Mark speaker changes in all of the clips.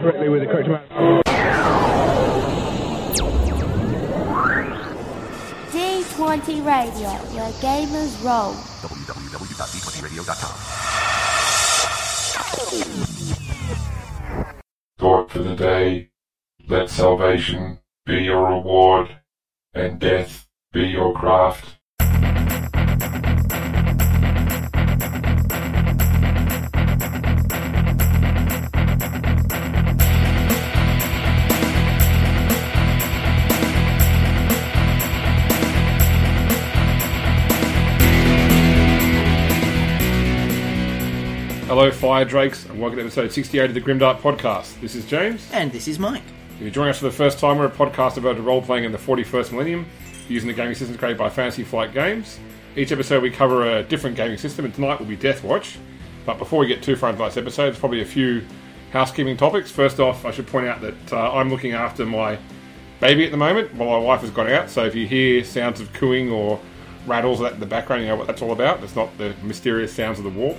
Speaker 1: Correctly with the correct amount.
Speaker 2: D20 Radio, where gamers roll.
Speaker 3: Thought for the day, let salvation be your reward, and death be your craft.
Speaker 4: Hello, Fire Drakes, and welcome to episode 68 of the Grimdark Podcast. This is James.
Speaker 5: And this is Mike.
Speaker 4: If you're joining us for the first time, we're a podcast about role playing in the 41st millennium using the gaming systems created by Fantasy Flight Games. Each episode, we cover a different gaming system, and tonight will be Death Watch. But before we get too far into this episode, there's probably a few housekeeping topics. First off, I should point out that uh, I'm looking after my baby at the moment while my wife has gone out. So if you hear sounds of cooing or rattles in the background, you know what that's all about. It's not the mysterious sounds of the war.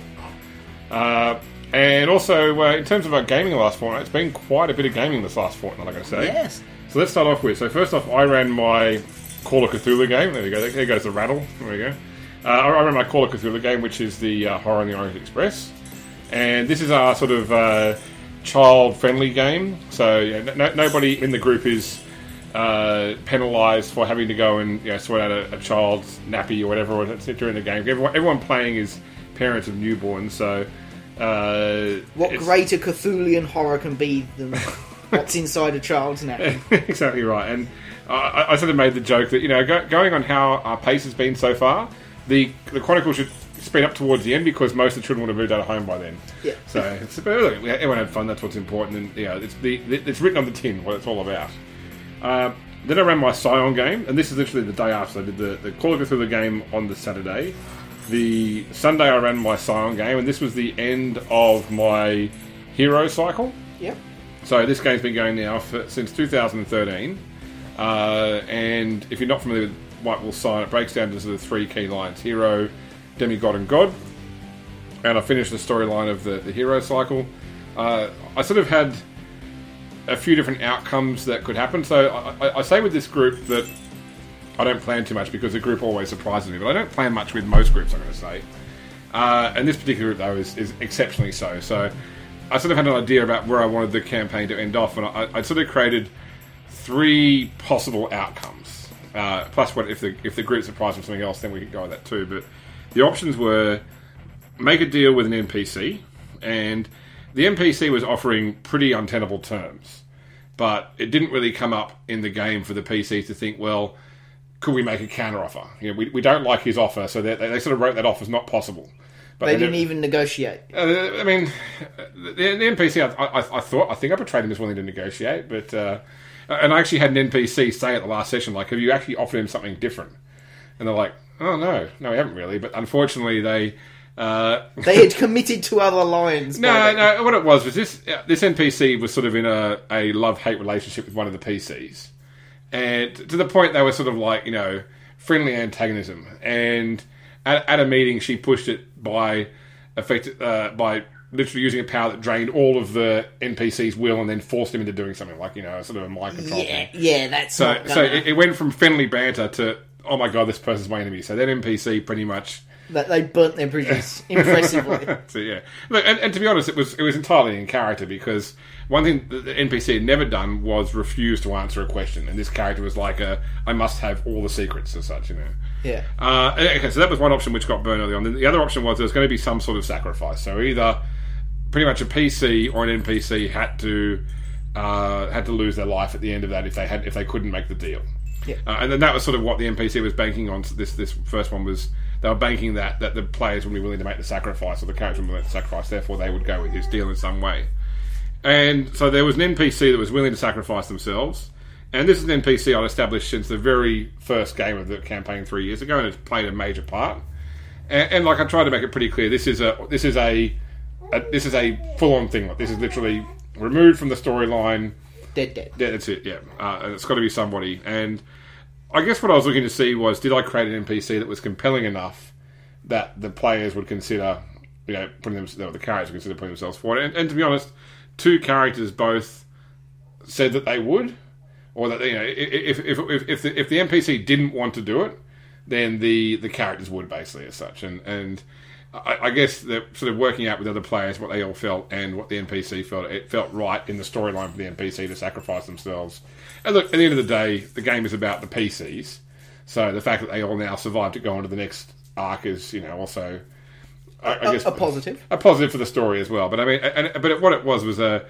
Speaker 4: Uh, and also, uh, in terms of our gaming last fortnight, it's been quite a bit of gaming this last fortnight, I gotta say.
Speaker 5: Yes.
Speaker 4: So let's start off with. So first off, I ran my Call of Cthulhu game. There we go. There goes the rattle. There we go. Uh, I I ran my Call of Cthulhu game, which is the uh, Horror on the Orient Express, and this is our sort of uh, child-friendly game. So yeah, no, nobody in the group is uh, penalised for having to go and you know, sort out a, a child's nappy or whatever during the game. Everyone, everyone playing is parents of newborns. So uh,
Speaker 5: What
Speaker 4: it's-
Speaker 5: greater Cthulian horror can be than what's inside a child's neck?
Speaker 4: exactly right. And I, I sort of made the joke that you know, go, going on how our pace has been so far, the the chronicle should speed up towards the end because most of the children would have moved out of home by then.
Speaker 5: Yeah.
Speaker 4: So it's look, everyone had fun. That's what's important. And you know, it's the it's written on the tin what it's all about. Uh, then I ran my Scion game, and this is literally the day after I did the, the Call of Cthulhu game on the Saturday. The Sunday I ran my Scion game, and this was the end of my hero cycle.
Speaker 5: Yep.
Speaker 4: So this game's been going now for, since 2013, uh, and if you're not familiar with White Wolf Scion, it breaks down into the three key lines: hero, demigod, and god. And I finished the storyline of the, the hero cycle. Uh, I sort of had a few different outcomes that could happen. So I, I, I say with this group that I don't plan too much because the group always surprises me, but I don't plan much with most groups. I'm going to say. Uh, and this particular group, though, is, is exceptionally so. So I sort of had an idea about where I wanted the campaign to end off, and I, I sort of created three possible outcomes. Uh, plus, what if the if the group surprised me with something else, then we could go with that too. But the options were make a deal with an NPC, and the NPC was offering pretty untenable terms, but it didn't really come up in the game for the PC to think, well, could we make a counter offer? You know, we, we don't like his offer, so they, they sort of wrote that off as not possible. But
Speaker 5: They
Speaker 4: they
Speaker 5: didn't even negotiate.
Speaker 4: uh, I mean, the, the NPC. I, I, I thought I think I portrayed him as willing to negotiate, but uh, and I actually had an NPC say at the last session, like, "Have you actually offered him something different?" And they're like, "Oh no, no, we haven't really." But unfortunately, they. Uh,
Speaker 5: They had committed to other lines.
Speaker 4: no, no. What it was was this: uh, this NPC was sort of in a, a love hate relationship with one of the PCs, and to the point they were sort of like you know friendly antagonism. And at, at a meeting, she pushed it by effect uh, by literally using a power that drained all of the NPC's will and then forced him into doing something like you know sort of a mind control
Speaker 5: Yeah,
Speaker 4: thing.
Speaker 5: yeah, that's
Speaker 4: So, so it, it went from friendly banter to oh my god, this person's my enemy. So that NPC pretty much
Speaker 5: that they burnt their bridges impressively.
Speaker 4: so yeah, look, and, and to be honest, it was it was entirely in character because one thing that the NPC had never done was refuse to answer a question, and this character was like a I must have all the secrets as such, you know.
Speaker 5: Yeah.
Speaker 4: Uh, okay, so that was one option which got burned early on. The other option was there was going to be some sort of sacrifice. So either pretty much a PC or an NPC had to uh, had to lose their life at the end of that if they had if they couldn't make the deal.
Speaker 5: Yeah.
Speaker 4: Uh, and then that was sort of what the NPC was banking on. So this this first one was they were banking that that the players would be willing to make the sacrifice or the character would be willing to sacrifice. Therefore, they would go with his deal in some way. And so there was an NPC that was willing to sacrifice themselves. And this is an NPC I'd established since the very first game of the campaign three years ago, and it's played a major part. And, and like I tried to make it pretty clear, this is a this is a, a this is a full on thing. Like this is literally removed from the storyline.
Speaker 5: Dead, dead.
Speaker 4: Yeah, that's it. Yeah, uh, and it's got to be somebody. And I guess what I was looking to see was, did I create an NPC that was compelling enough that the players would consider you know, putting them, the characters would consider putting themselves forward. And, and to be honest, two characters both said that they would, or that you know, if if if if the, if the NPC didn't want to do it, then the the characters would basically as such. And and I, I guess they're sort of working out with other players what they all felt and what the NPC felt. It felt right in the storyline for the NPC to sacrifice themselves. And look, at the end of the day, the game is about the PCs. So the fact that they all now survived to go on to the next arc is, you know, also I, I
Speaker 5: A-
Speaker 4: guess
Speaker 5: a positive.
Speaker 4: a positive for the story as well. But I mean, and, but what it was was a,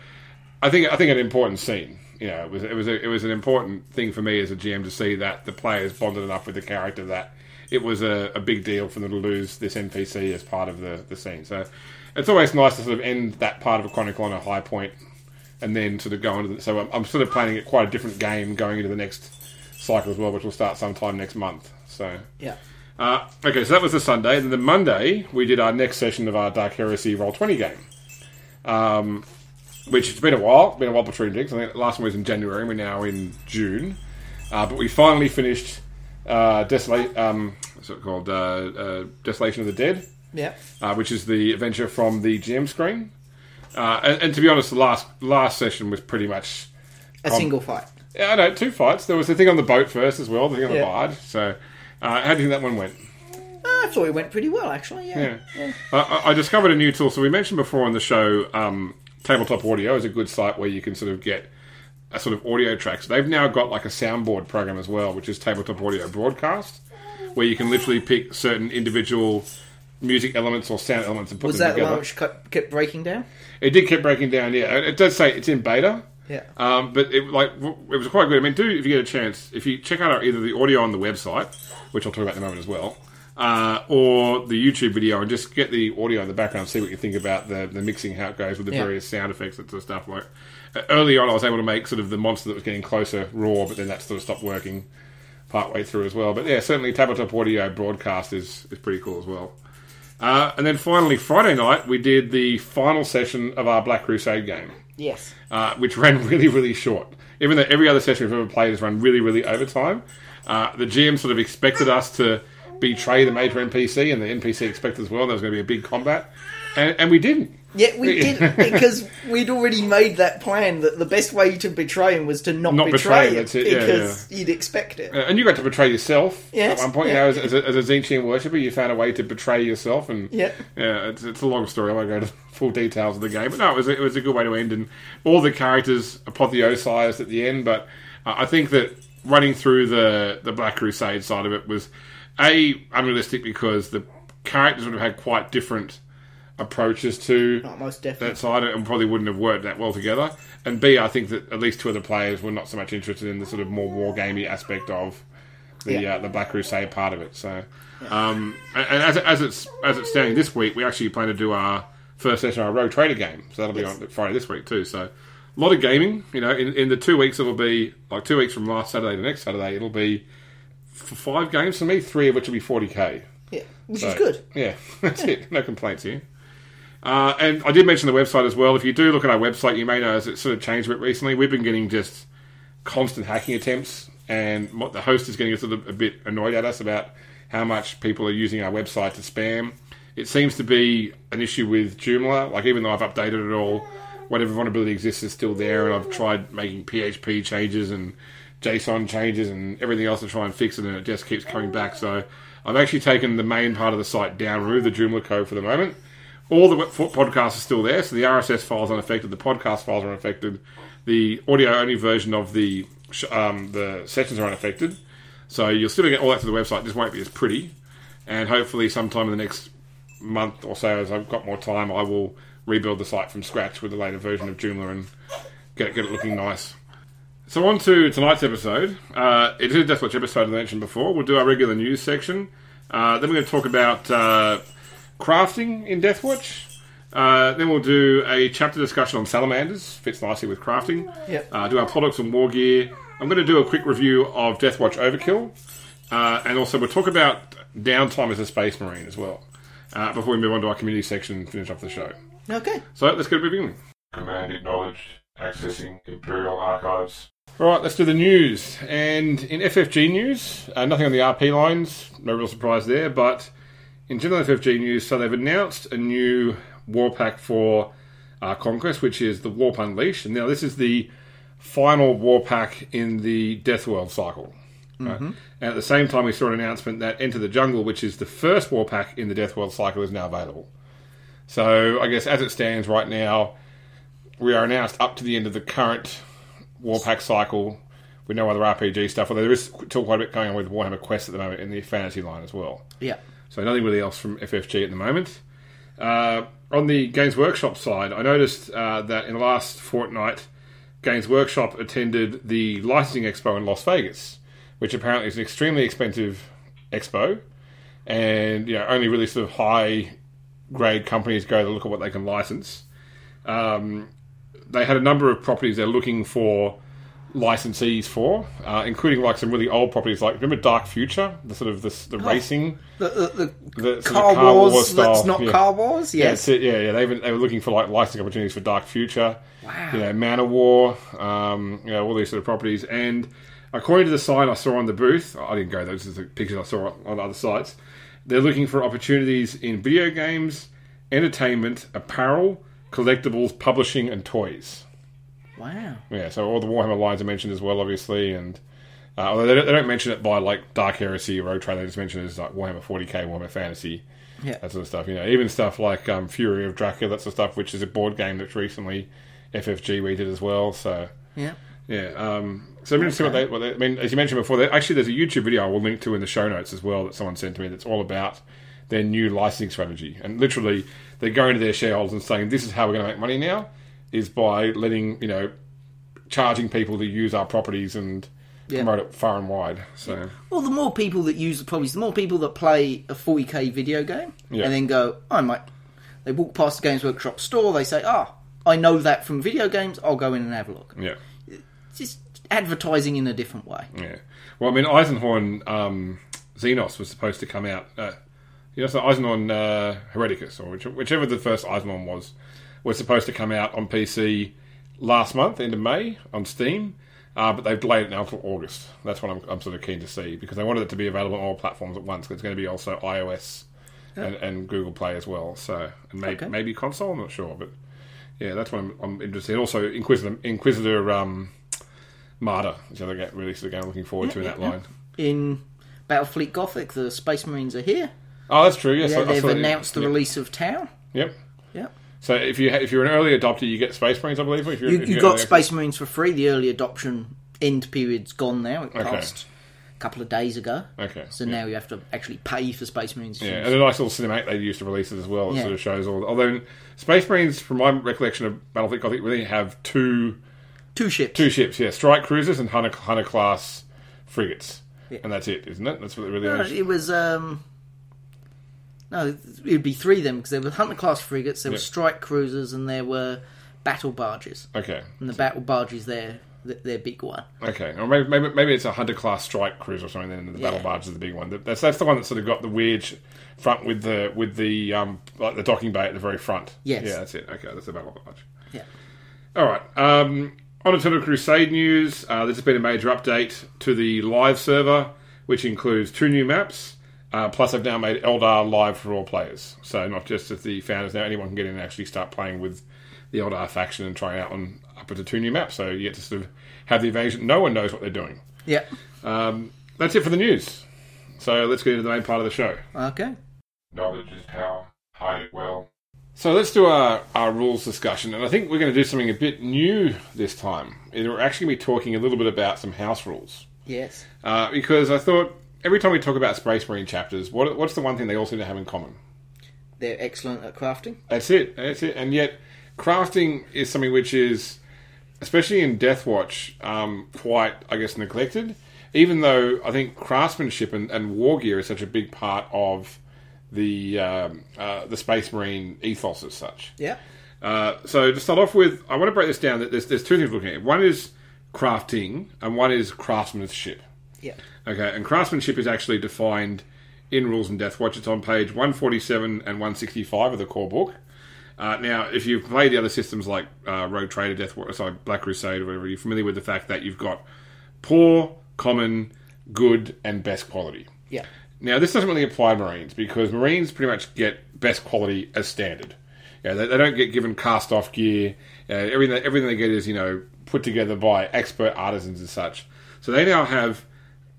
Speaker 4: I think I think an important scene. You know, it was it was a, it was an important thing for me as a GM to see that the players bonded enough with the character that it was a, a big deal for them to lose this NPC as part of the, the scene. So it's always nice to sort of end that part of a chronicle on a high point, and then sort of go into. The, so I'm, I'm sort of planning it quite a different game going into the next cycle as well, which will start sometime next month. So
Speaker 5: Yeah.
Speaker 4: uh, okay, so that was the Sunday. And then the Monday, we did our next session of our Dark Heresy Roll Twenty game, um, which it's been a while. Been a while between things. I think the last one was in January. and We're now in June, uh, but we finally finished uh, Desolate. Um, what's it called? Uh, uh, Desolation of the Dead,
Speaker 5: Yeah.
Speaker 4: uh, which is the adventure from the GM screen. Uh, and, and to be honest, the last last session was pretty much
Speaker 5: A single fight.
Speaker 4: yeah, I know two fights. There was the thing on the boat first as well, the thing on the
Speaker 5: Yeah.
Speaker 4: barge. So, uh, how do you think that one went?
Speaker 5: Uh, I thought it went pretty well, actually. Yeah.
Speaker 4: Yeah. I, I- I discovered a new tool. So we mentioned before on the show, um, Tabletop Audio is a good site where you can sort of get a sort of audio tracks. They've now got like a soundboard program as well, which is Tabletop Audio Broadcast, where you can literally pick certain individual music elements or sound elements and put
Speaker 5: Was
Speaker 4: them
Speaker 5: that the
Speaker 4: together.
Speaker 5: one which kept kept breaking down?
Speaker 4: It did keep breaking down. Yeah, it does say it's in beta.
Speaker 5: Yeah.
Speaker 4: Um, but it like it was quite good. I mean, do if you get a chance, if you check out either the audio on the website, which I'll talk about in a moment as well, uh, or the YouTube video, and just get the audio in the background, see what you think about the the mixing, how it goes with the
Speaker 5: Yeah.
Speaker 4: various sound effects, that sort of stuff. Like early on, I was able to make sort of the monster that was getting closer raw, but then that sort of stopped working partway through as well. But yeah, certainly tabletop audio broadcast is is pretty cool as well. Uh, and then finally, Friday night, we did the final session of our Black Crusade game
Speaker 5: Yes.
Speaker 4: uh, which ran really, really short. Even though every other session we've ever played has run really, really over time, uh, the GM sort of expected us to betray the major NPC, and the NPC expected as well. There was going to be a big combat, and, and we didn't.
Speaker 5: Yeah, we did because we'd already made that plan that the best way to betray him was to not,
Speaker 4: Not betray
Speaker 5: betray,
Speaker 4: him, it, yeah,
Speaker 5: because you'd expect it.
Speaker 4: Uh, And you got to betray yourself
Speaker 5: Yes,
Speaker 4: at one point.
Speaker 5: yeah.
Speaker 4: You know, as, as, a, as a Tzeentchian worshipper, you found a way to betray yourself, and
Speaker 5: Yeah.
Speaker 4: yeah, it's, it's a long story. I won't go into full details of the game, but no, it was a, it was a good way to end, and all the characters apotheosized at the end. But uh, I think that running through the the Black Crusade side of it was a unrealistic because the characters would have had quite different approaches to
Speaker 5: Not most definitely.
Speaker 4: that side and probably wouldn't have worked that well together. And B, I think that at least two of the players were not so much interested in the sort of more wargamey aspect of the
Speaker 5: Yeah.
Speaker 4: uh, the Black Crusade part of it. So, um, and, as, as it's as it's standing this week, we actually plan to do our first session of our Rogue Trader game. So that'll
Speaker 5: Yes.
Speaker 4: be on Friday this week too. So. A lot of gaming, you know. In, in the two weeks, it'll be like two weeks from last Saturday to next Saturday. It'll be five games for me, three of which will be forty k.
Speaker 5: yeah, which
Speaker 4: So,
Speaker 5: is good.
Speaker 4: Yeah, that's it. No complaints here. Uh, and I did mention the website as well. If you do look at our website, you may notice it's sort of changed a bit recently. We've been getting just constant hacking attempts, and the host is getting a, sort of a bit annoyed at us about how much people are using our website to spam. It seems to be an issue with Joomla. Like even though I've updated it all, whatever vulnerability exists is still there, and I've tried making PHP changes and JSON changes and everything else to try and fix it, and it just keeps coming back. So I've actually taken the main part of the site down, removed the Joomla code for the moment. All the podcasts are still there, so the RSS files unaffected, the podcast files are unaffected, the audio only version of the um, the sessions are unaffected. So you'll still get all that to the website, just won't be as pretty. And hopefully, sometime in the next month or so, as I've got more time, I will rebuild the site from scratch with the later version of Joomla and get get it looking nice. So on to tonight's episode. Uh, it is a Deathwatch episode, as I mentioned before. We'll do our regular news section. Uh, then we're going to talk about uh, crafting in Deathwatch. Uh, then we'll do a chapter discussion on salamanders. Fits nicely with crafting.
Speaker 5: Yep.
Speaker 4: Uh, do our products and war gear. I'm going to do a quick review of Deathwatch Overkill. Uh, and also we'll talk about downtime as a space marine as well. Uh, before we move on to our community section and finish off the show.
Speaker 5: Okay.
Speaker 4: So let's get moving.
Speaker 3: Command acknowledged. Accessing Imperial Archives.
Speaker 4: Right, let's do the news. And in FFG news, uh, nothing on the RP lines, no real surprise there, but in general FFG news, so they've announced a new war pack for uh, Conquest, which is the Warp Unleashed. And now this is the final war pack in the Death World cycle. right? And at the same time, we saw an announcement that Enter the Jungle, which is the first war pack in the Death World cycle, is now available. So I guess as it stands right now, we are announced up to the end of the current Warpack cycle. We know other RPG stuff, although there is still quite a bit going on with Warhammer Quest at the moment in the fantasy line as well.
Speaker 5: Yeah.
Speaker 4: So nothing really else from FFG at the moment. Uh, on the Games Workshop side, I noticed uh, that in the last fortnight, Games Workshop attended the Licensing Expo in Las Vegas, which apparently is an extremely expensive expo, and you know only really sort of high grade companies go to look at what they can license. Um, they had a number of properties they're looking for licensees for, uh, including like some really old properties. Like remember Dark Future, the sort of the, the racing,
Speaker 5: The, the, the,
Speaker 4: the
Speaker 5: Car,
Speaker 4: Car
Speaker 5: Wars,
Speaker 4: Wars
Speaker 5: that's not
Speaker 4: yeah.
Speaker 5: Car Wars?
Speaker 4: Yeah,
Speaker 5: Yes.
Speaker 4: it. Yeah, yeah. They, they were looking for like licensing opportunities for Dark Future.
Speaker 5: Wow.
Speaker 4: You know, Man of War. Um, you know, all these sort of properties. And according to the sign I saw on the booth, I didn't go. Those are the pictures I saw on other sites. They're looking for opportunities in video games, entertainment, apparel, collectibles, publishing, and toys.
Speaker 5: Wow.
Speaker 4: Yeah, so all the Warhammer lines are mentioned as well, obviously, and uh, although they don't, they don't mention it by like Dark Heresy or Rogue Trader, they just mention it as like Warhammer 40k, Warhammer Fantasy,
Speaker 5: Yeah.
Speaker 4: that sort of stuff. You know, even stuff like um, Fury of Dracula, that sort of stuff, which is a board game that's recently FFG redid as well. So
Speaker 5: Yeah.
Speaker 4: yeah, um, so I'm interested what they, what they. I mean, as you mentioned before, actually there's a YouTube video I will link to in the show notes as well that someone sent to me that's all about their new licensing strategy, and literally they're going to their shareholders and saying, "This is how we're going to make money now." Is by letting you know, charging people to use our properties and
Speaker 5: Yeah.
Speaker 4: promote it far and wide. So
Speaker 5: Well, the more people that use the properties, the more people that play a 40k video game
Speaker 4: Yeah.
Speaker 5: and then go, I might. They walk past the Games Workshop store, they say, ah, I know that from video games, I'll go in and have a look.
Speaker 4: yeah,
Speaker 5: It's just advertising in a different way.
Speaker 4: yeah. Well, I mean, Eisenhorn um, Xenos was supposed to come out. Uh, you know, so Eisenhorn uh, Hereticus, or which, whichever the first Eisenhorn was, was supposed to come out on PC last month, end of May, on Steam. Uh, but they've delayed it now till August. That's what I'm, I'm sort of keen to see because they wanted it to be available on all platforms at once. 'cause It's going to be also iOS and, and Google Play as well. So and maybe
Speaker 5: Okay.
Speaker 4: maybe console. I'm not sure, but yeah, that's what I'm, I'm interested. in. Also, Inquisitor Inquisitor um, Martyr is the other release of the game I'm looking forward to in
Speaker 5: Yeah,
Speaker 4: that
Speaker 5: yeah,
Speaker 4: line.
Speaker 5: In Battlefleet Gothic, the Space Marines are here.
Speaker 4: Oh, that's true. Yes,
Speaker 5: Yeah,
Speaker 4: I- I
Speaker 5: they've
Speaker 4: that.
Speaker 5: announced the
Speaker 4: Yep.
Speaker 5: release of Tau.
Speaker 4: Yep. So if you if you're an early adopter, you get Space Marines, I believe. If
Speaker 5: You,
Speaker 4: if
Speaker 5: you got Space Marines for free. The early adoption end period's gone now. It
Speaker 4: Okay.
Speaker 5: passed a couple of days ago.
Speaker 4: Okay,
Speaker 5: So
Speaker 4: yeah.
Speaker 5: now you have to actually pay for Space Marines.
Speaker 4: Yeah, and a nice little cinematic they used to release it as well. It
Speaker 5: Yeah.
Speaker 4: sort of shows all. Although Space Marines, from my recollection of Battlefleet Gothic, really have two
Speaker 5: Two ships.
Speaker 4: two ships. Yeah, strike cruisers and Hunter, Hunter class frigates,
Speaker 5: Yeah.
Speaker 4: and that's it, isn't it? That's what it really
Speaker 5: No,
Speaker 4: is.
Speaker 5: it was. um No, it would be three of them because there were Hunter class frigates, there were
Speaker 4: Yeah.
Speaker 5: strike cruisers, and there were battle barges.
Speaker 4: Okay,
Speaker 5: And the battle barges, they're th- their big one.
Speaker 4: okay, or maybe, maybe maybe it's a Hunter class strike cruiser or something. Then and the battle
Speaker 5: Yeah.
Speaker 4: barge is the big one. That's that's the one that sort of got the weird sh- front with the with the um like the docking bay at the very front.
Speaker 5: Yes.
Speaker 4: yeah, that's it. Okay, that's the battle barge.
Speaker 5: Yeah.
Speaker 4: All right. Um, on to Eternal Crusade news. Uh, this has been a major update to the live server, which includes two new maps. Uh, plus, I've now made Eldar live for all players. So, not just as the founders now, anyone can get in and actually start playing with the Eldar faction and try out on up to two new maps. So, you get to sort of have the invasion. No one knows what they're doing.
Speaker 5: Yeah.
Speaker 4: Um, that's it for the news. So, let's get into the main part of the show.
Speaker 5: Okay.
Speaker 3: Knowledge is power. Hide it well.
Speaker 4: So let's do our, our rules discussion, and I think we're going to do something a bit new this time. We're actually going to be talking a little bit about some house rules.
Speaker 5: Yes.
Speaker 4: Uh, because I thought every time we talk about Space Marine chapters, what, what's the one thing they all seem to have in common?
Speaker 5: They're excellent at crafting.
Speaker 4: That's it. That's it. And yet, crafting is something which is, especially in Deathwatch, um, quite, I guess, neglected. Even though I think craftsmanship and, and war gear is such a big part of the um, uh, the Space Marine ethos as such.
Speaker 5: Yeah.
Speaker 4: Uh, so to start off with, I want to break this down. That there's there's two things we're looking at. One is crafting, and one is craftsmanship.
Speaker 5: Yeah.
Speaker 4: Okay, and craftsmanship is actually defined in Rules and Deathwatch. It's on page 147 and 165 of the core book. Uh, now, if you've played the other systems like uh, Rogue Trader, Death, sorry, Black Crusade, or whatever, you're familiar with the fact that you've got poor, common, good, and best quality.
Speaker 5: Yeah.
Speaker 4: Now, this doesn't really apply to Marines because Marines pretty much get best quality as standard. Yeah, they, they don't get given cast off gear. Uh, everything, everything they get is you know put together by expert artisans and such. So they now have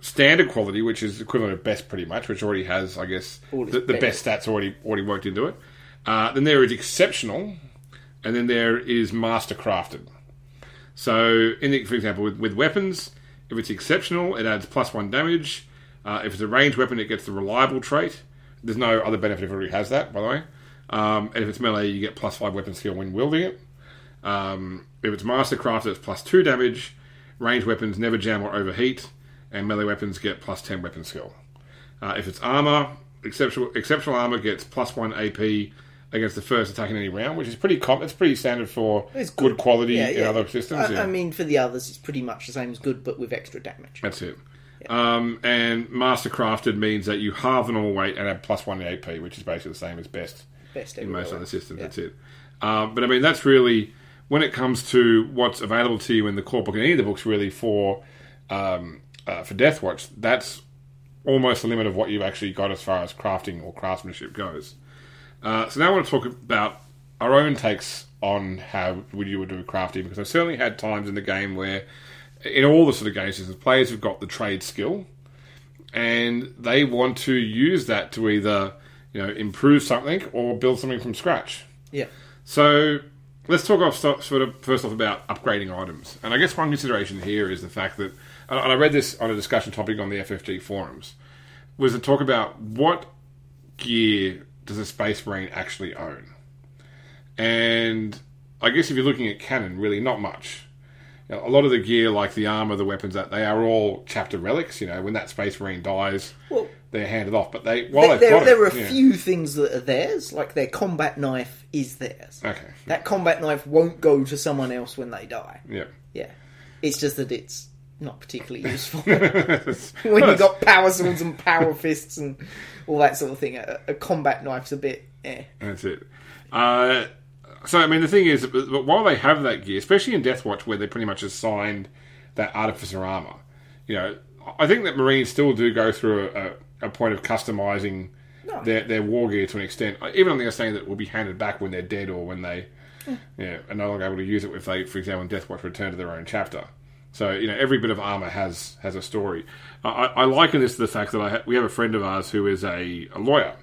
Speaker 4: standard quality, which is equivalent of best pretty much, which already has, I guess, the, the best stats already already worked into it. Uh, then there is exceptional, and then there is master crafted. So, in the, for example, with, with weapons, if it's exceptional, it adds plus one damage. Uh, if it's a ranged weapon, it gets the reliable trait. There's no other benefit if it already has that, by the way. Um, and if it's melee, you get plus five weapon skill when wielding it. Um, if it's master crafted, it's plus two damage. Ranged weapons never jam or overheat, and melee weapons get plus ten weapon skill. Uh, if it's armor, exceptional exceptional armor gets plus one AP against the first attack in any round, which is pretty com- It's pretty standard for
Speaker 5: It's
Speaker 4: good, quality
Speaker 5: Yeah,
Speaker 4: in
Speaker 5: yeah.
Speaker 4: other systems.
Speaker 5: I,
Speaker 4: yeah.
Speaker 5: I mean, for the others, it's pretty much the same as good, but with extra damage.
Speaker 4: That's it. Um, and master crafted means that you halve the normal weight and add plus one AP, which is basically the same as best
Speaker 5: Best
Speaker 4: in most other systems. That's it. Um, but I mean, that's really when it comes to what's available to you in the core book and any of the books, really for um, uh, for Deathwatch. That's almost the limit of what you've actually got as far as crafting or craftsmanship goes. Uh, so now I want to talk about our own takes on how would you would do crafting because I've certainly had times in the game where, in all the sort of games, systems, players have got the trade skill, and they want to use that to either you know improve something or build something from scratch.
Speaker 5: Yeah.
Speaker 4: So let's talk off sort of first off about upgrading items. And I guess one consideration here is the fact that, and I read this on a discussion topic on the FFG forums, was to talk about what gear does a Space Marine actually own. And I guess if you're looking at canon, really not much. You know, a lot of the gear, like the armor, the weapons, that they are all chapter relics. You know, when that Space Marine dies,
Speaker 5: Well,
Speaker 4: they're handed off. But they while
Speaker 5: there,
Speaker 4: they've
Speaker 5: there, there are a
Speaker 4: yeah.
Speaker 5: few things that are theirs, like their combat knife is theirs.
Speaker 4: Okay.
Speaker 5: That combat knife won't go to someone else when they die.
Speaker 4: Yeah.
Speaker 5: Yeah. It's just that it's not particularly useful. When you've got power swords and power fists and all that sort of thing, a, a combat knife's a bit eh.
Speaker 4: That's it. Uh, so, I mean, the thing is, but while they have that gear, especially in Deathwatch, where they're pretty much assigned that artificer armor, you know, I think that Marines still do go through a, a, a point of customizing
Speaker 5: No.
Speaker 4: their, their war gear to an extent. Even on the understanding that it will be handed back when they're dead or when they yeah, are no longer able to use it if they, for example, in Deathwatch return to their own chapter. So you know, every bit of armor has has a story. I, I liken this to the fact that I ha- we have a friend of ours who is a, a lawyer,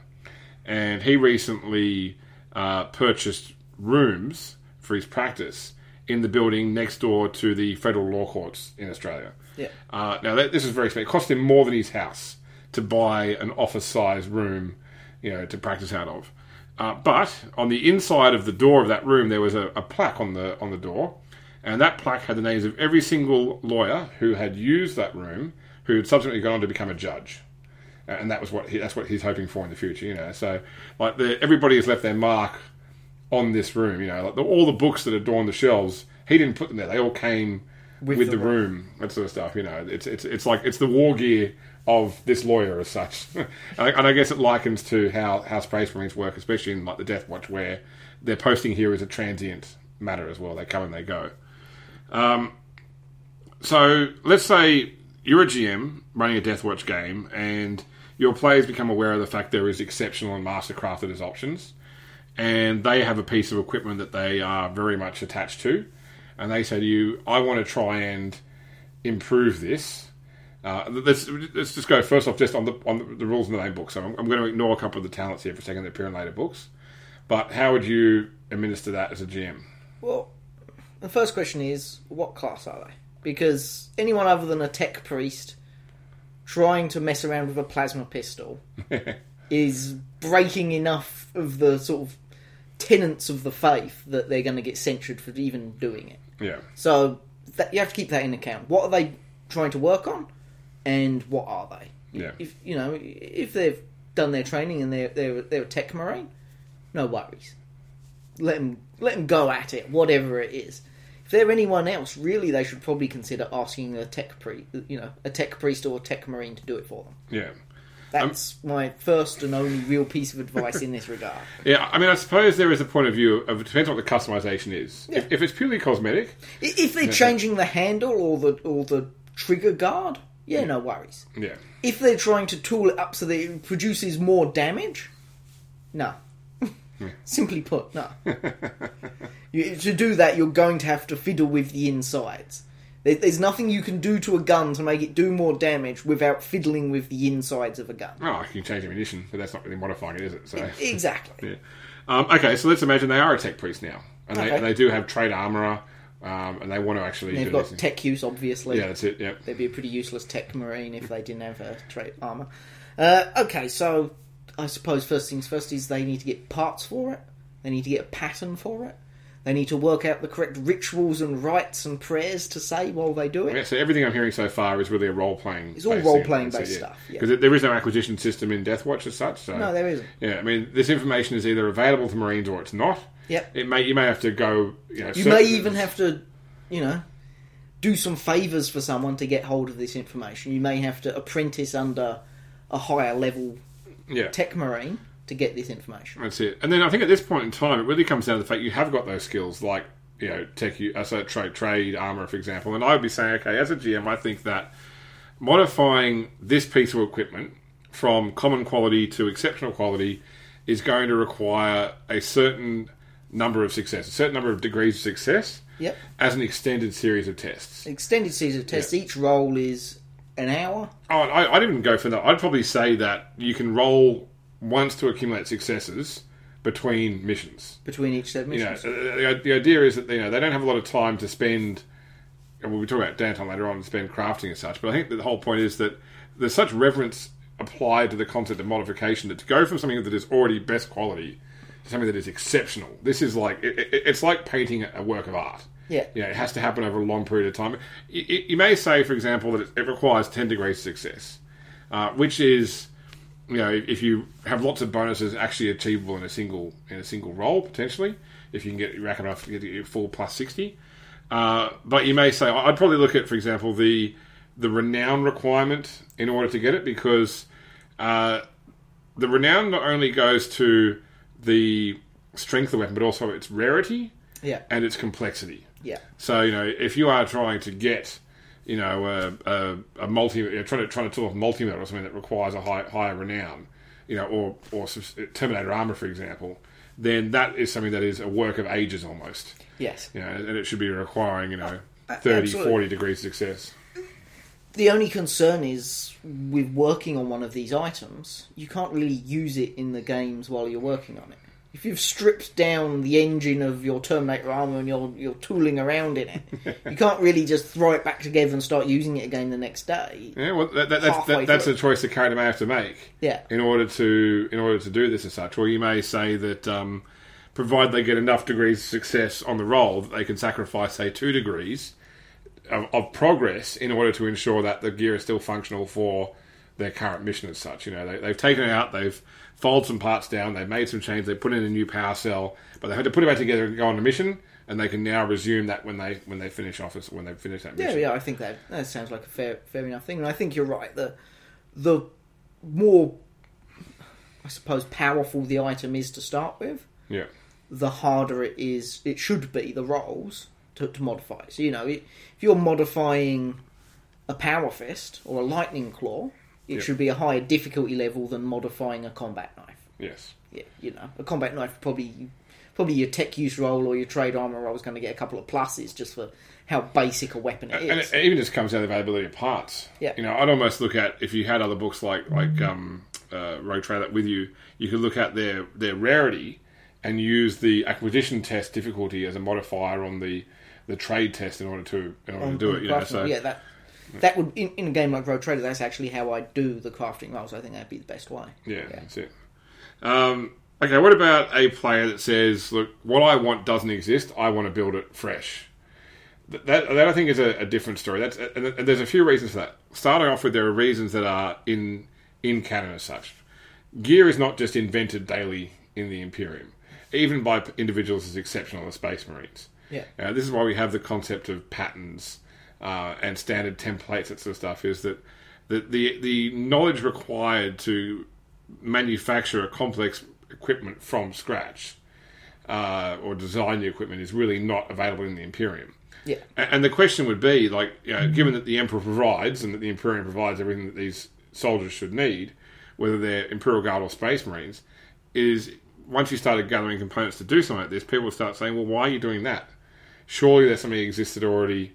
Speaker 4: and he recently uh, purchased rooms for his practice in the building next door to the federal law courts in Australia.
Speaker 5: Yeah.
Speaker 4: Uh, now that, this is very expensive. It cost him more than his house to buy an office-sized room, you know, to practice out of. Uh, but on the inside of the door of that room, there was a, a plaque on the on the door, and that plaque had the names of every single lawyer who had used that room, who had subsequently gone on to become a judge. And that was what he, that's what he's hoping for in the future, you know. So, like, the, everybody has left their mark on this room, you know. Like the, all the books that adorn the shelves, he didn't put them there; they all came with,
Speaker 5: With
Speaker 4: the,
Speaker 5: the
Speaker 4: room, that sort of stuff. You know, it's it's it's like it's the war gear of this lawyer as such, and, I, and I guess it likens to how how Space Marines work, especially in like the Death Watch, where their posting here is a transient matter as well. They come and they go. Um, so let's say you're a GM running a Death Watch game, and your players become aware of the fact there is exceptional and master crafted as options, and they have a piece of equipment that they are very much attached to, and they say to you, "I want to try and improve this." Uh, let's let's just go first off just on the on the, the rules in the main book. So I'm, I'm going to ignore a couple of the talents here for a second that appear in later books. But how would you administer that as a GM?
Speaker 5: Well, the first question is what class are they? Because anyone other than a tech priest trying to mess around with a plasma pistol is breaking enough of the sort of tenets of the faith that they're going to get censured for even doing it.
Speaker 4: Yeah,
Speaker 5: So that, you have to keep that in account. What are they trying to work on, and what are they?
Speaker 4: Yeah.
Speaker 5: If you know, if they've done their training and they're they're, they're a tech marine, no worries. Let them let them go at it, whatever it is. If they're anyone else, really, they should probably consider asking a tech pri you know, a tech priest or a tech marine to do it for them.
Speaker 4: yeah.
Speaker 5: That's my first and only real piece of advice in this regard.
Speaker 4: Yeah, I mean, I suppose there is a point of view of it depends on what the customization is.
Speaker 5: Yeah.
Speaker 4: If, if it's purely cosmetic,
Speaker 5: If they're changing the handle or the or the trigger guard, yeah, no worries.
Speaker 4: Yeah.
Speaker 5: If they're trying to tool it up so that it produces more damage, no. Simply put, no. you, to do that, you're going to have to fiddle with the insides. There, there's nothing you can do to a gun to make it do more damage without fiddling with the insides of a gun.
Speaker 4: Oh, you can change ammunition, but that's not really modifying it, is it? So.
Speaker 5: Exactly.
Speaker 4: Yeah. Um, okay, so let's imagine they are a tech priest now, and, they, and they do have trade armorer, um, and they want to actually.
Speaker 5: They've
Speaker 4: do
Speaker 5: got tech use, obviously.
Speaker 4: Yeah, that's it. Yeah.
Speaker 5: They'd be a pretty useless tech marine if they didn't have a trait armor. Uh, okay, so I suppose first things first is they need to get parts for it. They need to get a pattern for it. They need to work out the correct rituals and rites and prayers to say while they do it.
Speaker 4: Yeah, so everything I'm hearing so far is really a role playing.
Speaker 5: It's all role-playing based stuff, yeah.
Speaker 4: Because there is no acquisition system in Deathwatch as such. So
Speaker 5: No, there isn't.
Speaker 4: Yeah, I mean, this information is either available to Marines or it's not.
Speaker 5: Yep.
Speaker 4: It may you may have to go. You, know,
Speaker 5: You may even have to, you know, do some favours for someone to get hold of this information. You may have to apprentice under a higher level
Speaker 4: yeah.
Speaker 5: tech marine to get this information.
Speaker 4: That's it. And then I think at this point in time, it really comes down to the fact you have got those skills, like you know, tech, uh, so trade, trade, armor, for example. And I would be saying, okay, as a GM, I think that modifying this piece of equipment from common quality to exceptional quality is going to require a certain number of success, a certain number of degrees of success,
Speaker 5: Yep.
Speaker 4: as an extended series of tests.
Speaker 5: Extended season test. Each role is an hour.
Speaker 4: Oh, I, I'd even go for that. I'd probably say that you can roll once to accumulate successes between missions.
Speaker 5: between each set of
Speaker 4: you know,
Speaker 5: missions.
Speaker 4: uh, the, the idea is that you know they don't have a lot of time to spend. And we'll be talking about downtime later on and spend crafting and such. But I think that the whole point is that there's such reverence applied to the concept of modification that to go from something that is already best quality to something that is exceptional. This is like it, it, it's like painting a work of art.
Speaker 5: Yeah.
Speaker 4: you know, it has to happen over a long period of time. You, you may say, for example, that it, requires ten degrees of success, uh, which is you know, if you have lots of bonuses actually achievable in a single in a single roll potentially, if you can get rack enough to get your full plus sixty. Uh, but you may say I'd probably look at, for example, the the renown requirement in order to get it because uh, the renown not only goes to the strength of the weapon but also its rarity
Speaker 5: Yeah,
Speaker 4: and its complexity.
Speaker 5: Yeah,
Speaker 4: So you know, if you are trying to get, you know, a, a, a multi, you know, trying to trying to tool off multi or something that requires a high, higher renown, you know, or or Terminator armor, for example, then that is something that is a work of ages almost.
Speaker 5: yes.
Speaker 4: You know, and it should be requiring, you know,
Speaker 5: A-
Speaker 4: 30,
Speaker 5: absolutely.
Speaker 4: 40 degrees success.
Speaker 5: The only concern is with working on one of these items, you can't really use it in the games while you're working on it. If you've stripped down the engine of your Terminator armor and you're you're tooling around in it, you can't really just throw it back together and start using it again the next day.
Speaker 4: Yeah, well, that, that, that's that, that's a choice the character may have to make.
Speaker 5: Yeah.
Speaker 4: In order to in order to do this as such, or you may say that, um, provide they get enough degrees of success on the roll, that they can sacrifice say two degrees of, of progress in order to ensure that the gear is still functional for their current mission as such. You know, they, they've taken it out, they've folded some parts down, they've made some changes, they put in a new power cell, but they had to put it back together and go on a mission. And they can now resume that when they when they finish office when they finish that mission.
Speaker 5: yeah, yeah, I think that that sounds like a fair fair enough thing, and I think you're right. The the more, I suppose, powerful the item is to start with,
Speaker 4: yeah.
Speaker 5: the harder it is. It should be the rolls to, to modify. So you know, it, if you're modifying a power fist or a lightning claw, it
Speaker 4: Yeah.
Speaker 5: should be a higher difficulty level than modifying a combat knife.
Speaker 4: Yes.
Speaker 5: Yeah, you know, a combat knife probably probably your tech use roll or your trade armor roll is going to get a couple of pluses just for how basic a weapon it
Speaker 4: and it even just comes down to the availability of parts.
Speaker 5: Yeah.
Speaker 4: You know, I'd almost look at if you had other books like like um, uh, Rogue Trader with you, you could look at their their rarity and use the acquisition test difficulty as a modifier on the the trade test in order to in order to do it. You know, so
Speaker 5: yeah, that that would in, in a game like Rogue Trader, that's actually how I do the crafting rolls. I think that'd be the best way.
Speaker 4: yeah, that's it. Um, okay, what about a player that says, "Look, what I want doesn't exist. I want to build it fresh." That, that, that I think is a, a different story. That's and, and there's a few reasons for that. Starting off with, there are reasons that are in in canon as such. Gear is not just invented daily in the Imperium, even by individuals as exceptional as Space Marines.
Speaker 5: Yeah.
Speaker 4: Uh, this is why we have the concept of patterns uh, and standard templates, that sort of stuff. Is that the, the the knowledge required to manufacture a complex equipment from scratch uh, or design the equipment is really not available in the Imperium.
Speaker 5: Yeah.
Speaker 4: And the question would be, like, you know, given that the Emperor provides and that the Imperium provides everything that these soldiers should need, whether they're Imperial Guard or Space Marines, is once you started gathering components to do something like this, people start saying, well, why are you doing that? Surely there's something that exists that already,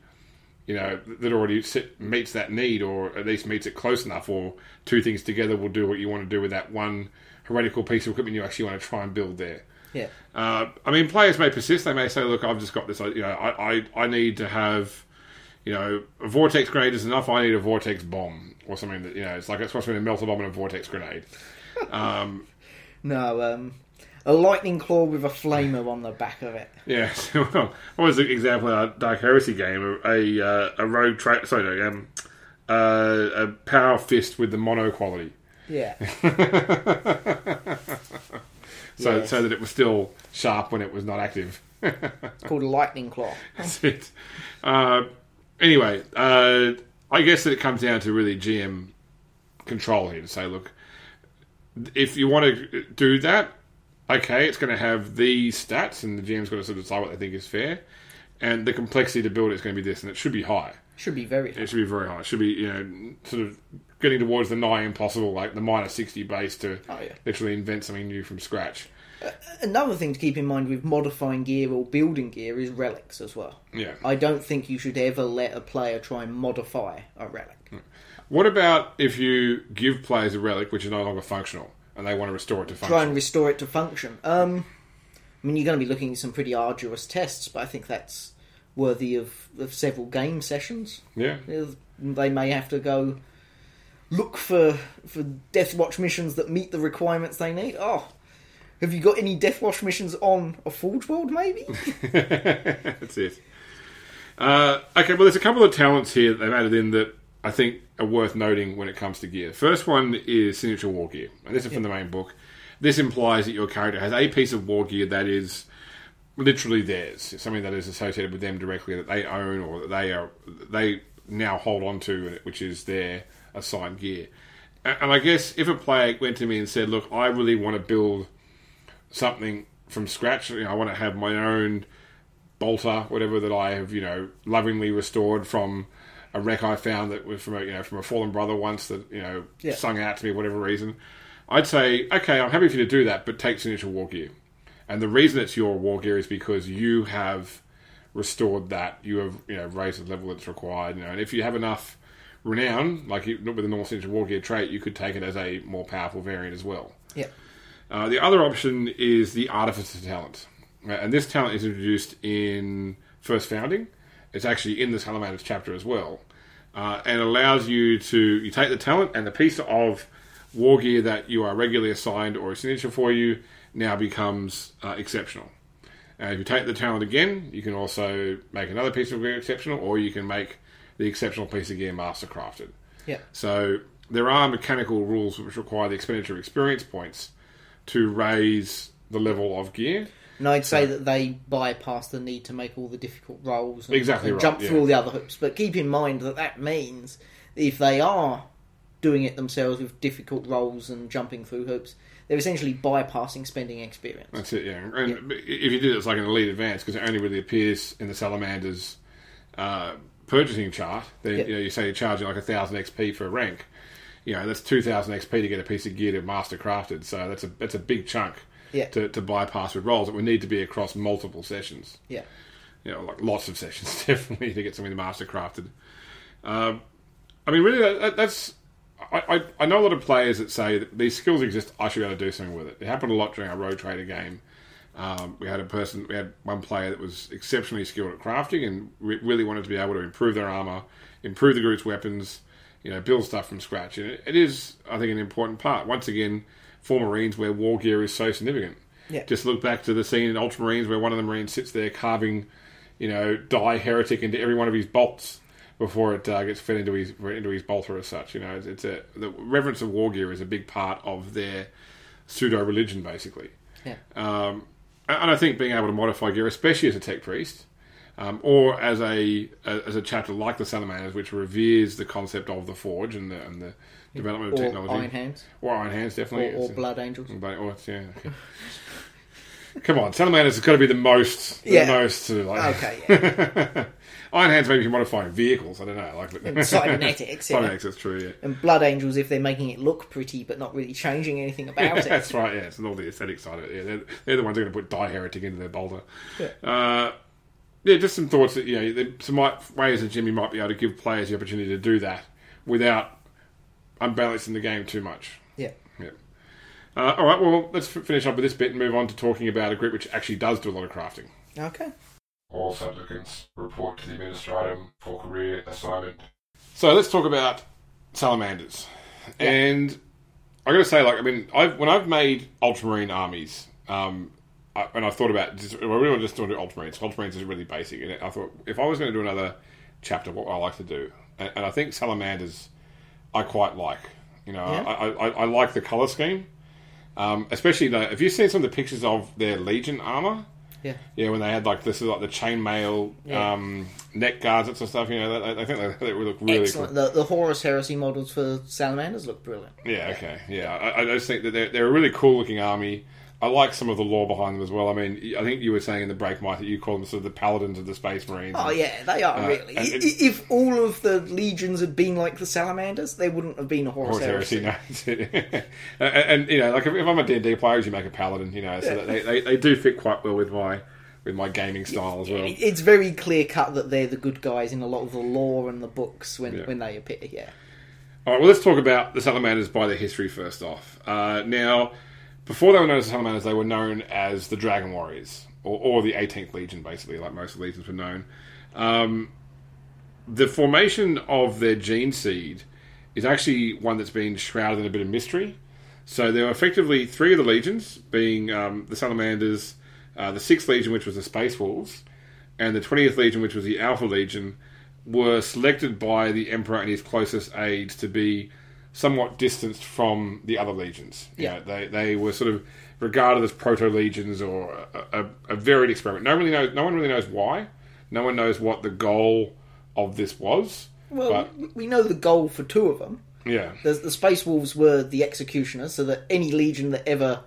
Speaker 4: you know, that already sit, meets that need, or at least meets it close enough, or two things together will do what you want to do with that one heretical piece of equipment you actually want to try and build there.
Speaker 5: Yeah.
Speaker 4: Uh, I mean, players may persist. They may say, "Look, I've just got this. You know, I, I, I need to have, you know, a vortex grenade is enough. I need a vortex bomb or something that you know. It's like it's supposed to be a melter bomb and a vortex grenade.
Speaker 5: Um, No, um, a lightning claw with a flamer on the back of it.
Speaker 4: Yeah. Well, what was the example in our Dark Heresy game? A uh, a rogue tra- sorry, no, um, uh, a power fist with the mono quality,
Speaker 5: Yeah.
Speaker 4: so
Speaker 5: Yes.
Speaker 4: so that it was still sharp when it was not active.
Speaker 5: It's called a lightning claw.
Speaker 4: That's it. Uh, anyway, uh, I guess that it comes down to really GM control here to say, look, if you want to do that, okay, it's going to have these stats, and the GM's got to sort of decide what they think is fair, and the complexity to build it is going to be this, and it should be high.
Speaker 5: Should be very.
Speaker 4: It should be very high. It should be, you know, sort of getting towards the nigh impossible, like the minus 60 base to
Speaker 5: Oh, yeah.
Speaker 4: literally invent something new from scratch.
Speaker 5: Uh, another thing to keep in mind with modifying gear or building gear is relics as well.
Speaker 4: Yeah.
Speaker 5: I don't think you should ever let a player try and modify a relic.
Speaker 4: What about if you give players a relic which is no longer functional and they want to restore it to function?
Speaker 5: Try and restore it to function. Um, I mean, you're going to be looking at some pretty arduous tests, but I think that's worthy of, of several game sessions.
Speaker 4: Yeah.
Speaker 5: They may have to go look for for Death Watch missions that meet the requirements they need. Oh, have you got any Death Watch missions on a Forge World? Maybe.
Speaker 4: That's it. Uh, okay, well, there's a couple of talents here that they've added in that I think are worth noting when it comes to gear. First one is signature war gear, and this is from the main book. This implies that your character has a piece of war gear that is literally theirs, something that is associated with them directly that they own or that they are they now hold on to, which is their assigned gear. And and I guess if a player went to me and said, "Look, I really want to build something from scratch. You know, I want to have my own bolter, whatever that I have, you know, lovingly restored from a wreck I found that was from a, you know, from a fallen brother once that you know
Speaker 5: Yeah.
Speaker 4: sung out to me, whatever reason. I'd say, okay, I'm happy for you to do that, but take signature war gear. And the reason it's your war gear is because you have restored that. You have, you know, raised the level that's required. You know, and if you have enough renown, like you, with the normal signature war gear trait, you could take it as a more powerful variant as well.
Speaker 5: yeah.
Speaker 4: Uh, the other option is the Artificer talent. Uh, and this talent is introduced in First Founding. It's actually in the Salamanders chapter as well. Uh, and allows you to you take the talent and the piece of war gear that you are regularly assigned or a signature for you now becomes uh, exceptional. And if you take the talent again, you can also make another piece of gear exceptional, or you can make the exceptional piece of gear master crafted.
Speaker 5: Yeah.
Speaker 4: So there are mechanical rules which require the expenditure of experience points to raise the level of gear.
Speaker 5: And I'd say that they bypass the need to make all the difficult rolls and,
Speaker 4: Exactly
Speaker 5: and
Speaker 4: right,
Speaker 5: jump
Speaker 4: yeah.
Speaker 5: through all the other hoops. But keep in mind that that means if they are doing it themselves with difficult rolls and jumping through hoops, they're essentially bypassing spending experience.
Speaker 4: That's it, yeah. And if you did it as like an elite advance, because it only really appears in the Salamanders uh, purchasing chart, then you know you say you're charging like a thousand XP for a rank. You know that's two thousand XP to get a piece of gear to master crafted. So that's a that's a big chunk
Speaker 5: Yeah.
Speaker 4: to, to bypass with roles. It would need to be across multiple sessions.
Speaker 5: Yeah.
Speaker 4: you know, like lots of sessions definitely to get something master crafted. Um, I mean, really, that, that, that's. I, I, I know a lot of players that say that these skills exist. I should be able to do something with it. It happened a lot during our Rogue Trader game. Um, we had a person, we had one player that was exceptionally skilled at crafting and re- really wanted to be able to improve their armor, improve the group's weapons, you know, build stuff from scratch. And it, it is, I think, an important part. Once again, for Marines where war gear is so significant.
Speaker 5: Yeah.
Speaker 4: Just look back to the scene in Ultramarines where one of the Marines sits there carving, you know, die heretic into every one of his bolts before it uh, gets fed into his into his bolter as such. You know, it's, it's a the reverence of war gear is a big part of their pseudo religion, basically.
Speaker 5: Yeah.
Speaker 4: Um, and I think being able to modify gear, especially as a tech priest, um, or as a as a chapter like the Salamanders, which reveres the concept of the forge and the, and the development of
Speaker 5: Or
Speaker 4: technology,
Speaker 5: Iron Hands.
Speaker 4: or Iron Hands, definitely,
Speaker 5: or
Speaker 4: It's-
Speaker 5: Blood Angels.
Speaker 4: but, or, yeah, okay. Come on, Salamanders has got to be the most.
Speaker 5: Yeah.
Speaker 4: The most. Uh, like,
Speaker 5: Okay,
Speaker 4: Iron Hands maybe you modifying vehicles. I don't know. Like
Speaker 5: And cybernetics, yeah.
Speaker 4: Cybernetics, that's true. Yeah.
Speaker 5: And Blood Angels if they're making it look pretty but not really changing anything about it.
Speaker 4: That's right, yeah. It's all the aesthetic side of it. Yeah, they're, they're the ones who are going to put Die Heretic into their bolter. Yeah. Uh, yeah, just some thoughts that, you know, some might, ways that Jimmy might be able to give players the opportunity to do that without unbalancing the game too much.
Speaker 5: Yeah.
Speaker 4: Yeah. Uh, all right, well, let's f- finish up with this bit and move on to talking about a group which actually does do a lot of crafting.
Speaker 5: Okay.
Speaker 3: All supplicants report to the administratum for career assignment.
Speaker 4: So let's talk about salamanders. And I got to say, like, I mean, I've, when I've made ultramarine armies, um, I, and I've thought about, just, I really want to just want to do ultramarines. Ultramarines is really basic, and I thought if I was going to do another chapter, what would I like to do? And, and I think salamanders, I quite like. You know,
Speaker 5: Yeah.
Speaker 4: I, I, I like the color scheme, um, especially the, if you've seen some of the pictures of their legion armor.
Speaker 5: Yeah.
Speaker 4: Yeah, when they had like this, is like the chainmail
Speaker 5: Yeah.
Speaker 4: um, neck guards, and stuff. You know, I, I think they, they look really
Speaker 5: Excellent.
Speaker 4: cool.
Speaker 5: The, the Horus Heresy models for Salamanders look brilliant.
Speaker 4: Yeah, okay, yeah. I, I just think that they're, they're a really cool looking army. I like some of the lore behind them as well. I mean, I think you were saying in the break, Mike, that you call them sort of the paladins of the Space Marines.
Speaker 5: Oh yeah, they are
Speaker 4: Uh,
Speaker 5: really.
Speaker 4: and
Speaker 5: I-
Speaker 4: it-
Speaker 5: if all of the legions had been like the Salamanders, they wouldn't have been a Horus,
Speaker 4: Horus
Speaker 5: Heresy.
Speaker 4: Heresy, no. and, and, you know, like if, if I'm a D&D player, you make a paladin, you know, so that they, they, they do fit quite well with my with my gaming style as well.
Speaker 5: It's very clear cut that they're the good guys in a lot of the lore and the books when,
Speaker 4: Yeah.
Speaker 5: when they appear. Yeah.
Speaker 4: All right, well, let's talk about the salamanders by their history first off. Uh, now, before they were known as the salamanders, they were known as the Dragon Warriors, or, or the 18th Legion, basically, like most legions were known. Um, the formation of their gene seed is actually one that's been shrouded in a bit of mystery. So there were effectively three of the legions, being um, the salamanders, uh, the Sixth Legion, which was the Space Wolves, and the 20th Legion, which was the Alpha Legion, were selected by the Emperor and his closest aides to be somewhat distanced from the other legions. You
Speaker 5: Yeah.
Speaker 4: know, they, they were sort of regarded as proto legions or a, a, a varied experiment. No one really knows. No one really knows why. No one knows what the goal of this was.
Speaker 5: Well,
Speaker 4: but
Speaker 5: we know the goal for two of them.
Speaker 4: yeah,
Speaker 5: The, the Space Wolves were the executioners, so that any legion that ever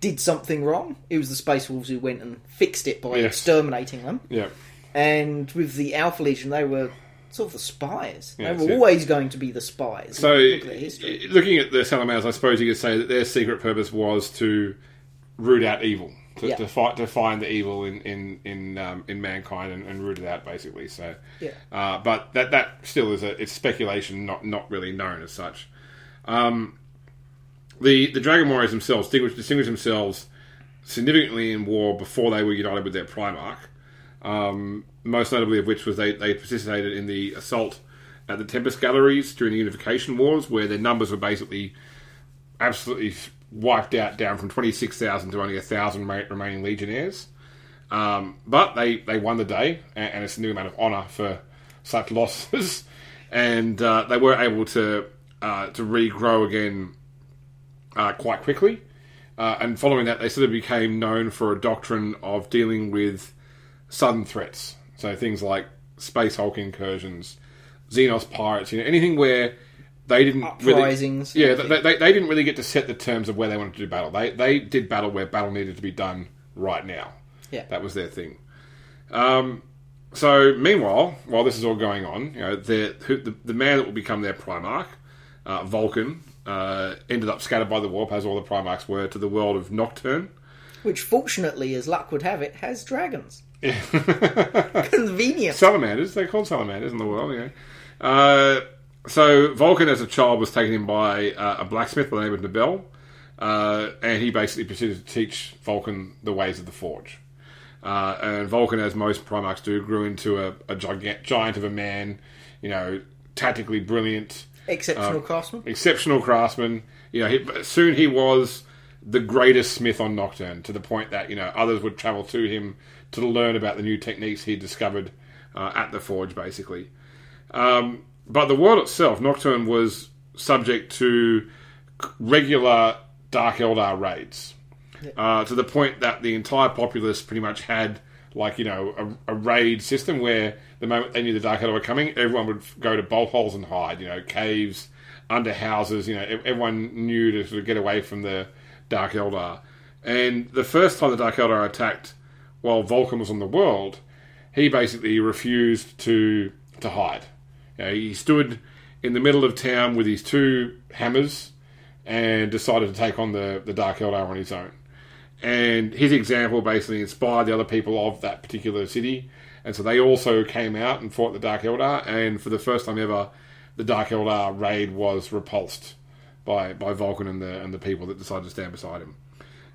Speaker 5: did something wrong, it was the Space Wolves who went and fixed it by
Speaker 4: Yes.
Speaker 5: exterminating them.
Speaker 4: yeah.
Speaker 5: And with the Alpha Legion, they were sort of the spies.
Speaker 4: Yeah,
Speaker 5: they were always going to be the spies.
Speaker 4: So,
Speaker 5: at history.
Speaker 4: looking at the salamanders, I suppose you could say that their secret purpose was to root out evil, to,
Speaker 5: Yeah.
Speaker 4: to fight, to find the evil in in in, um, in mankind and, and root it out, basically. So,
Speaker 5: Yeah.
Speaker 4: uh, but that that still is a it's speculation, not not really known as such. Um, the the Dragon Warriors themselves distinguished, distinguished themselves significantly in war before they were united with their Primarch. Um, most notably of which was they, they participated in the assault at the Tempest Galleries during the Unification Wars, where their numbers were basically absolutely wiped out, down from 26,000 to only 1,000 remaining Legionnaires. Um, but they, they won the day, and, and it's a new amount of honour for such losses. and uh, they were able to uh, to regrow again uh, quite quickly. Uh, and following that, they sort of became known for a doctrine of dealing with sudden threats. So things like space Hulk incursions, Xenos pirates, you know, anything where they didn't
Speaker 5: Uprisings,
Speaker 4: Really, yeah, they, they, they didn't really get to set the terms of where they wanted to do battle. They they did battle where battle needed to be done right now.
Speaker 5: Yeah.
Speaker 4: that was their thing. Um, so meanwhile, while this is all going on, you know, the who, the, the man that will become their Primarch, uh, Vulcan, uh, ended up scattered by the warp, as all the Primarchs were, to the world of Nocturne.
Speaker 5: Which, fortunately, as luck would have it, has dragons. Convenient.
Speaker 4: Salamanders, they're called salamanders in the world, yeah. Uh, so Vulcan, as a child, was taken in by uh, a blacksmith by the name of N'bel, uh, and he basically proceeded to teach Vulcan the ways of the forge. Uh, and Vulcan, as most Primarchs do, grew into a, a gigant, giant of a man, you know, tactically brilliant,
Speaker 5: Exceptional craftsman.
Speaker 4: exceptional craftsman. You know, he, soon he was the greatest smith on Nocturne to the point that you know others would travel to him to learn about the new techniques he discovered uh, at the forge, basically. Um, but the world itself, Nocturne, was subject to regular Dark Eldar raids uh, to the point that the entire populace pretty much had like you know a, a raid system where the moment they knew the Dark Eldar were coming, everyone would go to bolt holes and hide. You know, caves, under houses. You know, everyone knew to sort of get away from the Dark Eldar. And the first time the Dark Eldar attacked while Vulcan was on the world, he basically refused to to hide. You know, he stood in the middle of town with his two hammers and decided to take on the, the Dark Eldar on his own. And his example basically inspired the other people of that particular city. And so they also came out and fought the Dark Eldar. And for the first time ever, the Dark Eldar raid was repulsed by, by Vulcan and the, and the people that decided to stand beside him.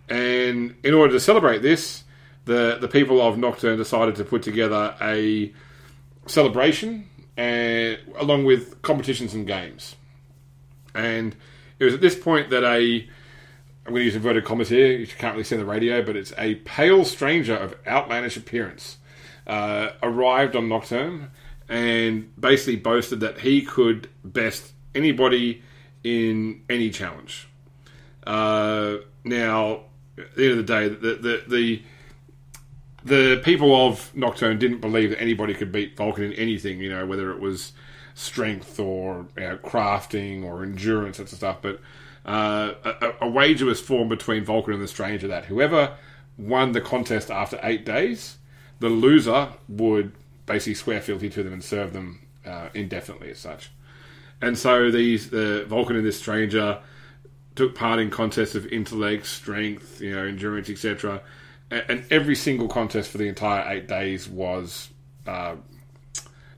Speaker 4: And in order to celebrate this, the, the people of Nocturne decided to put together a celebration and, along with competitions and games. And it was at this point that a I'm going to use inverted commas here. You can't really see on the radio, but it's a pale stranger of outlandish appearance uh, arrived on Nocturne and basically boasted that he could best anybody in any challenge. Uh, now, at the end of the day, the, the the the people of Nocturne didn't believe that anybody could beat Vulcan in anything. You know, whether it was strength or you know, crafting or endurance and stuff. But uh, a, a wager was formed between Vulcan and the Stranger that whoever won the contest after eight days, the loser would basically swear fealty to them and serve them uh, indefinitely as such. And so these the Vulcan and this Stranger took part in contests of intellect, strength, you know, endurance, etc. And, every single contest for the entire eight days was uh,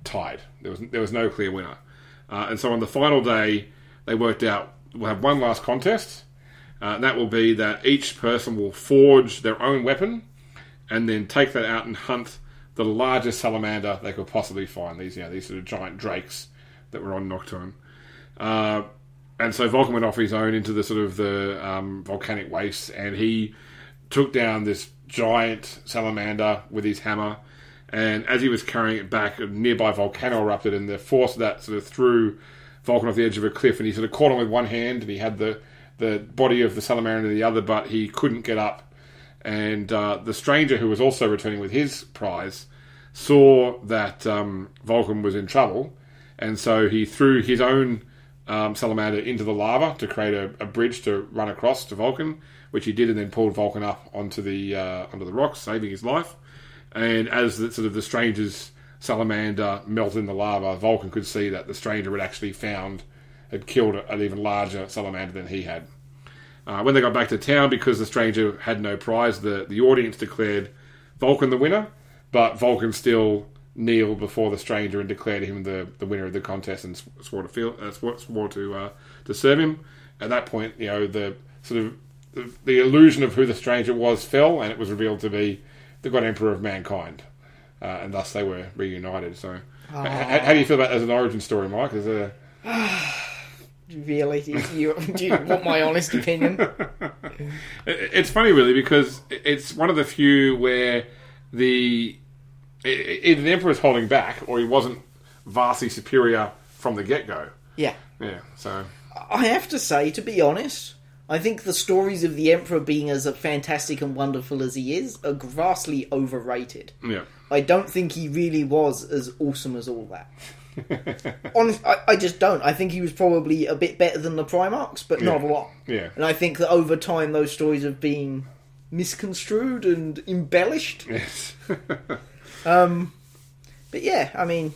Speaker 4: tied. There was there was no clear winner. Uh, and so on the final day, they worked out we'll have one last contest. Uh, that will be that each person will forge their own weapon and then take that out and hunt the largest salamander they could possibly find. These, you know, these sort of giant drakes that were on Nocturne. Uh, and so Vulcan went off his own into the sort of the um, volcanic wastes, and he took down this giant salamander with his hammer. And as he was carrying it back, a nearby volcano erupted, and the force of that sort of threw Vulcan off the edge of a cliff, and he sort of caught him with one hand, and he had the the body of the salamander in the other, but he couldn't get up. And uh, the stranger, who was also returning with his prize, saw that um, Vulcan was in trouble, and so he threw his own um, salamander into the lava to create a, a, bridge to run across to Vulcan, which he did, and then pulled Vulcan up onto the uh, onto the rocks, saving his life. And as the, sort of the stranger's salamander melted in the lava, Vulcan could see that the stranger had actually found, had killed an even larger salamander than he had. Uh, when they got back to town, because the stranger had no prize, the, the audience declared Vulcan the winner, but Vulcan still kneeled before the stranger and declared him the, the winner of the contest and swore to feel, uh, swore, swore to uh, to serve him. At that point, you know the sort of the, the illusion of who the stranger was fell, and it was revealed to be the God Emperor of mankind uh, and thus they were reunited. So, how, how, do you feel about that as an origin story, Mike? As a
Speaker 5: really, do you, do you want my honest opinion?
Speaker 4: it's funny, really, because it's one of the few where the either the emperor is holding back or he wasn't vastly superior from the get go.
Speaker 5: Yeah,
Speaker 4: yeah. So
Speaker 5: I have to say, to be honest, I think the stories of the Emperor being as fantastic and wonderful as he is are vastly overrated.
Speaker 4: Yeah.
Speaker 5: I don't think he really was as awesome as all that. Honestly, I, I, just don't. I think he was probably a bit better than the Primarchs, but not a lot.
Speaker 4: Yeah.
Speaker 5: And I think that over time those stories have been misconstrued and embellished.
Speaker 4: Yes.
Speaker 5: um, but yeah, I mean,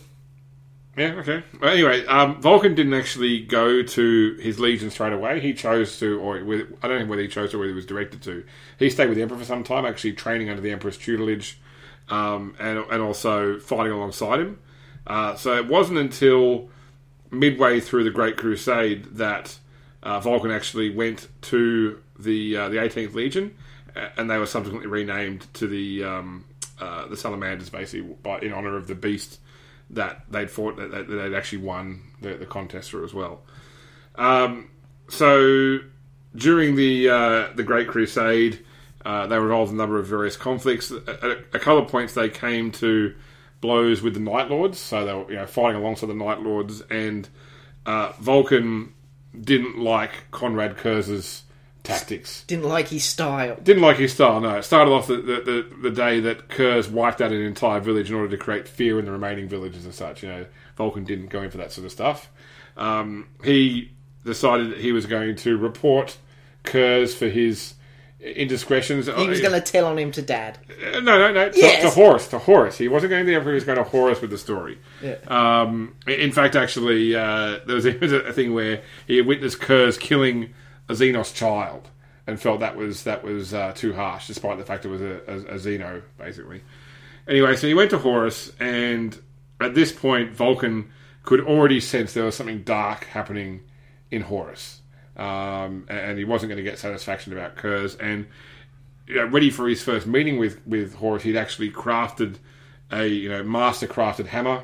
Speaker 4: yeah, okay. Well, anyway, um, Vulcan didn't actually go to his legion straight away. He chose to, or I don't know whether he chose or whether he was directed to. He stayed with the Emperor for some time, actually training under the Emperor's tutelage, um, and and also fighting alongside him. Uh, so it wasn't until midway through the Great Crusade that uh, Vulcan actually went to the uh, the 18th Legion, and they were subsequently renamed to the um, uh, the Salamanders, basically by, in honor of the beast that they'd fought that, that they'd actually won the, the contest for as well. Um, so during the uh, the Great Crusade, uh, they were involved in a number of various conflicts. At a, a couple of points, they came to blows with the Night Lords, so they were you know fighting alongside the Night Lords, and uh, Vulcan didn't like Conrad Curze's tactics.
Speaker 5: Didn't like his style.
Speaker 4: Didn't like his style. No, it started off the the, the, the day that Curze wiped out an entire village in order to create fear in the remaining villages and such. You know, Vulcan didn't go in for that sort of stuff. Um, he decided that he was going to report Curze for his indiscretions.
Speaker 5: He was going to tell on him to dad.
Speaker 4: Uh, no, no, no. To,
Speaker 5: Yes.
Speaker 4: to Horus, to Horus. He wasn't going there. He was going to Horus with the story.
Speaker 5: Yeah.
Speaker 4: Um, in fact, actually, uh, there was even a thing where he witnessed Curze killing a Xenos child and felt that was that was uh, too harsh, despite the fact it was a, a, a Xeno, basically. Anyway, so he went to Horus, and at this point, Vulcan could already sense there was something dark happening in Horus, um, and he wasn't going to get satisfaction about Curze. And you know, ready for his first meeting with with Horus, he'd actually crafted a you know master crafted hammer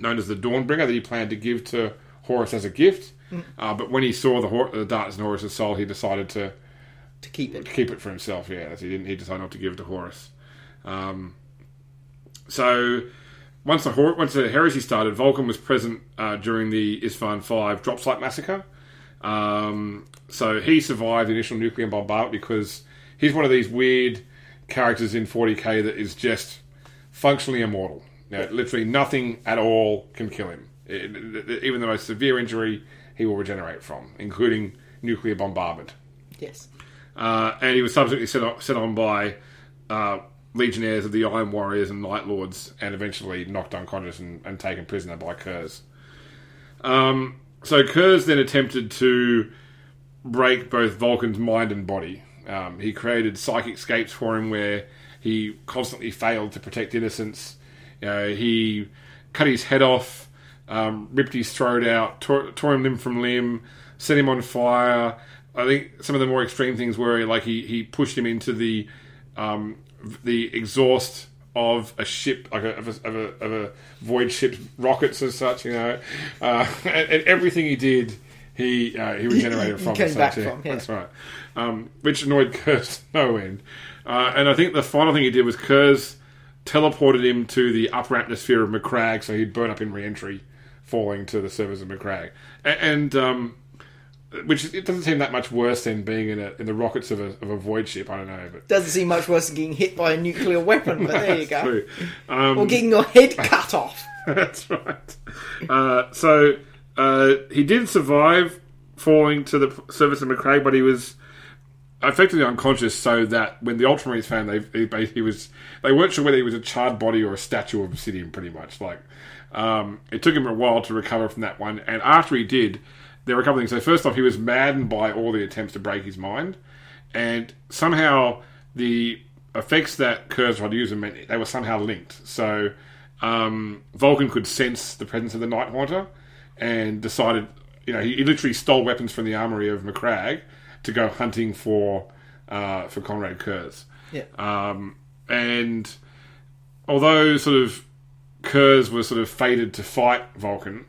Speaker 4: known as the Dawnbringer that he planned to give to Horus as a gift. Uh, but when he saw the, Hor- the darkness in Horus's soul, he decided to
Speaker 5: To keep it.
Speaker 4: keep it for himself. Yeah, he didn't. He decided not to give it to Horus. Um, so once the Hor- once the heresy started, Vulcan was present uh, during the Isstvan Five drop site massacre. Um, so he survived the initial nuclear bombardment because he's one of these weird characters in 40k that is just functionally immortal. Know, literally nothing at all can kill him. It- it- even the most severe injury, he will regenerate from, including nuclear bombardment
Speaker 5: Yes.
Speaker 4: uh, and he was subsequently set on, set on by uh, legionnaires of the Iron Warriors and Night Lords, and eventually knocked unconscious and, and taken prisoner by Curze. Um, so Curze then attempted to break both Vulcan's mind and body. Um, he created psychic scapes for him where he constantly failed to protect innocents. You know, he cut his head off, um, ripped his throat out, tore, tore him limb from limb, set him on fire. I think some of the more extreme things were like he, he pushed him into the um, the exhaust of a ship, like a, of, a, of, a, of a void ship's rockets as such, you know, uh, and, and everything he did, he uh, he regenerated
Speaker 5: He
Speaker 4: from.
Speaker 5: came back
Speaker 4: yeah.
Speaker 5: from, yeah.
Speaker 4: That's right. Um, which annoyed Curze no end. Uh, and I think the final thing he did was Curze teleported him to the upper atmosphere of Macragge, so he'd burn up in re-entry, falling to the surface of Macragge. And um, which it doesn't seem that much worse than being in a, in the rockets of a, of a void ship. I don't know, but
Speaker 5: Doesn't seem much worse than getting hit by a nuclear weapon, but there you go.
Speaker 4: true. Um,
Speaker 5: Or getting your head cut off.
Speaker 4: That's right. Uh, so uh, he did survive falling to the surface of Macragge, but he was effectively unconscious. So that when the Ultramarines found they he, he was, they weren't sure whether he was a charred body or a statue of obsidian. Pretty much, like um, it took him a while to recover from that one. And after he did, there were a couple of things. So first off, he was maddened by all the attempts to break his mind, and somehow the effects that Curze tried to use them meant they were somehow linked. So um, Vulcan could sense the presence of the Night Haunter and decided, you know, he, he literally stole weapons from the armory of Macragge to go hunting for uh, for Conrad Curze.
Speaker 5: Yeah.
Speaker 4: Um, and although sort of Curze was sort of fated to fight Vulcan,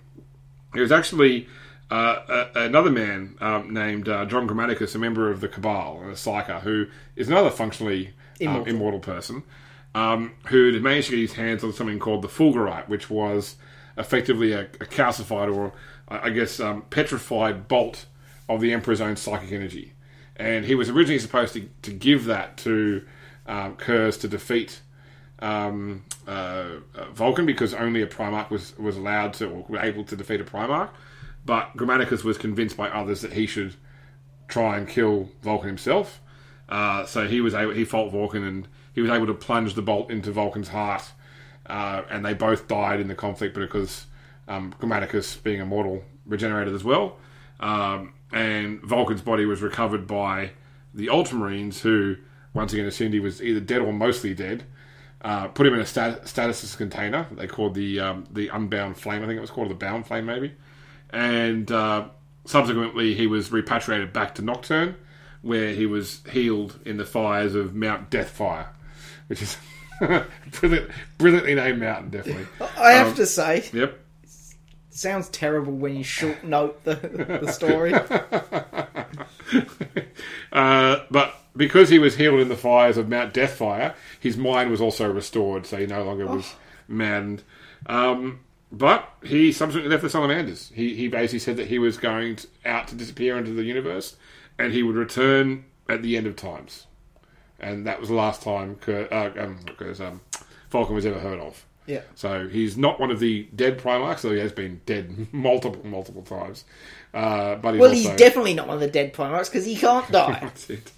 Speaker 4: it was actually uh, a, another man um, named uh, John Grammaticus, a member of the Cabal, a Psyker, who is another functionally um,
Speaker 5: Immortal.
Speaker 4: immortal person, um, who had managed to get his hands on something called the Fulgurite, which was effectively a, a calcified or, I I guess, um, petrified bolt of the Emperor's own psychic energy. And he was originally supposed to, to give that to um, Curze to defeat um, uh, uh, Vulcan because only a Primarch was, was allowed to or able to defeat a Primarch. But Grammaticus was convinced by others that he should try and kill Vulcan himself. Uh, so he was able, he fought Vulcan and he was able to plunge the bolt into Vulcan's heart, uh, and they both died in the conflict because um, Grammaticus, being immortal, regenerated as well. Um, and Vulcan's body was recovered by the Ultramarines, who once again assumed he was either dead or mostly dead. Uh, put him in a stat- stasis container they called the um, the Unbound Flame, I think it was called, the Bound Flame, maybe. And uh, subsequently, he was repatriated back to Nocturne, where he was healed in the fires of Mount Deathfire, which is brilliant, brilliantly named mountain, definitely.
Speaker 5: I have
Speaker 4: Um,
Speaker 5: to say,
Speaker 4: Yep.
Speaker 5: sounds terrible when you short note the, the story.
Speaker 4: Uh, but because he was healed in the fires of Mount Deathfire, his mind was also restored, so he no longer was maddened. Um, but he subsequently left the Salamanders. He, he basically said that he was going to, out to disappear into the universe, and he would return at the end of times. And that was the last time Kurt, uh, um, Kurt, um, Vulcan was ever heard of.
Speaker 5: Yeah.
Speaker 4: So he's not one of the dead Primarchs, though he has been dead multiple, multiple times. Uh, but he's
Speaker 5: Well,
Speaker 4: also,
Speaker 5: he's definitely not one of the dead Primarchs because he can't die.
Speaker 4: That's it.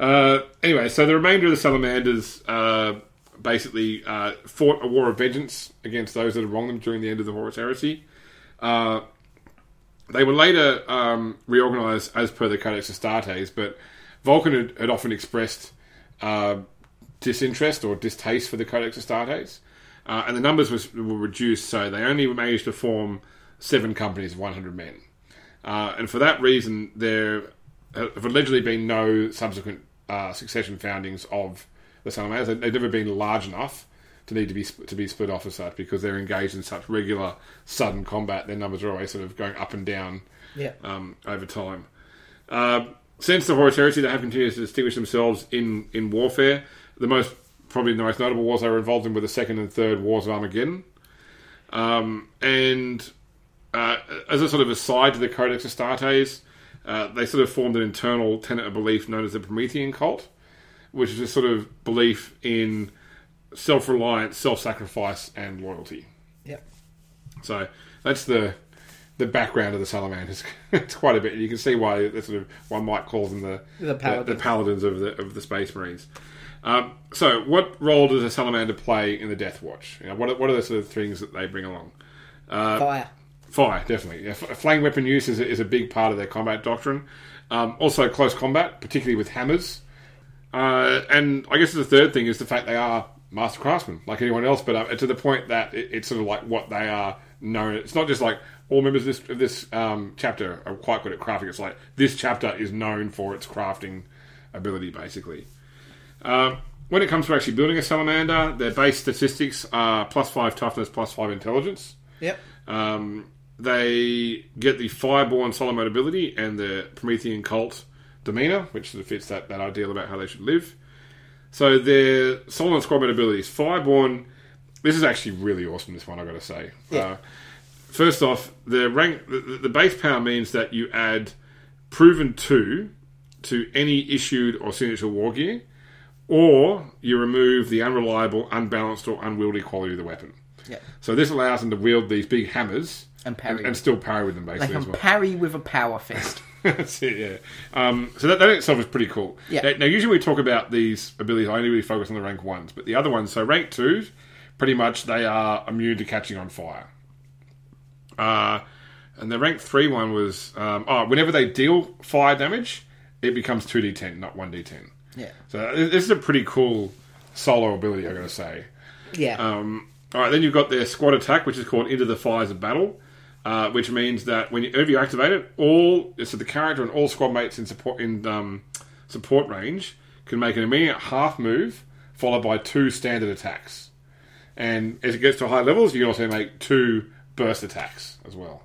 Speaker 4: Uh, anyway, so the remainder of the salamanders uh, basically uh, fought a war of vengeance against those that had wronged them during the end of the Horus Heresy. Uh, they were later um, reorganized as per the Codex Astartes, but Vulcan had, had often expressed uh, disinterest or distaste for the Codex Astartes, uh, and the numbers was, were reduced, so they only managed to form seven companies of 100 men. And for that reason, there have allegedly been no subsequent uh, succession foundings of the Salamanders. They- They've never been large enough to need to be to be split off as such because they're engaged in such regular, sudden combat. Their numbers are always sort of going up and down
Speaker 5: Yeah.
Speaker 4: um, over time. Uh, since the Horus Heresy, they have continued to distinguish themselves in, in warfare. The most, probably the most notable wars they were involved in were the second and third Wars of Armageddon. Um, and uh, as a sort of aside to the Codex Astartes, uh, they sort of formed an internal tenet of belief known as the Promethean cult, which is a sort of belief in self reliance, self sacrifice, and loyalty.
Speaker 5: Yep.
Speaker 4: So that's the the background of the salamanders. it's quite a bit. You can see why that's sort of one might call them the
Speaker 5: The paladins.
Speaker 4: the, paladins of the of the space marines. Um, so, what role does a salamander play in the Death Watch? You know, what what are the sort of things that they bring along?
Speaker 5: Fire.
Speaker 4: Fire, definitely. Yeah, flame weapon use is a, is a big part of their combat doctrine. Um, also, close combat, particularly with hammers. Uh, and I guess the third thing is the fact they are master craftsmen, like anyone else, but uh, to the point that it, it's sort of like what they are known. It's not just like all members of this, of this um, chapter are quite good at crafting. It's like this chapter is known for its crafting ability, basically. Um, when it comes to actually building a salamander, their base statistics are plus five toughness, plus five intelligence.
Speaker 5: Yep.
Speaker 4: Um, they get the Fireborn Solo Mode ability and the Promethean cult demeanor, which sort of fits that, that ideal about how they should live. So their Solo Mode Squadron abilities. Fireborn, this is actually really awesome, this one, I've got to say.
Speaker 5: Yeah.
Speaker 4: Uh, first off, the rank, the, the base power means that you add proven 2 to any issued or signature war gear, or you remove the unreliable, unbalanced, or unwieldy quality of the weapon.
Speaker 5: Yep.
Speaker 4: So this allows them to wield these big hammers
Speaker 5: And parry
Speaker 4: and,
Speaker 5: them.
Speaker 4: still parry with them,
Speaker 5: They
Speaker 4: basically.
Speaker 5: can
Speaker 4: as well.
Speaker 5: parry with a power fist.
Speaker 4: That's it, yeah. Um, so that, that itself is pretty cool.
Speaker 5: Yeah.
Speaker 4: Now, now, usually we talk about these abilities, I only really focus on the rank ones, but the other ones, so rank twos, pretty much they are immune to catching on fire. Uh, and the rank three one was, um, oh, whenever they deal fire damage, it becomes 2d10, not 1d10.
Speaker 5: yeah.
Speaker 4: So this is a pretty cool solo ability, i got to say.
Speaker 5: Yeah.
Speaker 4: Um, all right, then you've got their squad attack, which is called Into the Fires of Battle, uh, which means that whenever you activate it, all so the character and all squad mates in support in um, support range can make an immediate half move followed by two standard attacks, and as it gets to high levels, you can also make two burst attacks as well.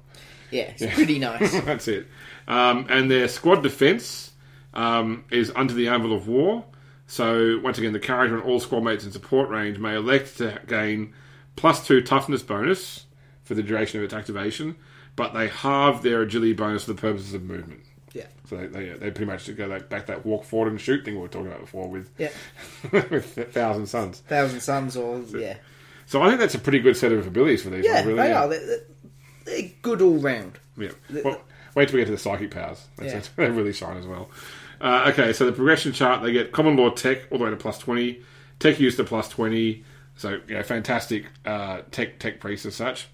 Speaker 5: yeah. It's pretty nice.
Speaker 4: That's it. Um, and their squad defense um, is under the anvil of war. So once again, the character and all squad mates in support range may elect to gain plus two toughness bonus for the duration of its activation, but they halve their agility bonus for the purposes of movement.
Speaker 5: yeah.
Speaker 4: So they, they, they pretty much go like back that walk forward and shoot thing we were talking about before with
Speaker 5: Yeah.
Speaker 4: with Thousand Suns.
Speaker 5: Thousand Suns or yeah.
Speaker 4: So I think that's a pretty good set of abilities for these.
Speaker 5: Yeah,
Speaker 4: ones, really.
Speaker 5: they
Speaker 4: yeah.
Speaker 5: are. They're, they're good all round.
Speaker 4: Yeah. Well, wait till we get to the psychic powers. That's
Speaker 5: Yeah.
Speaker 4: They really shine as well. Uh, okay, so the progression chart, they get common law tech all the way to plus 20, tech use to plus 20. So, know, fantastic uh, tech tech priest as such.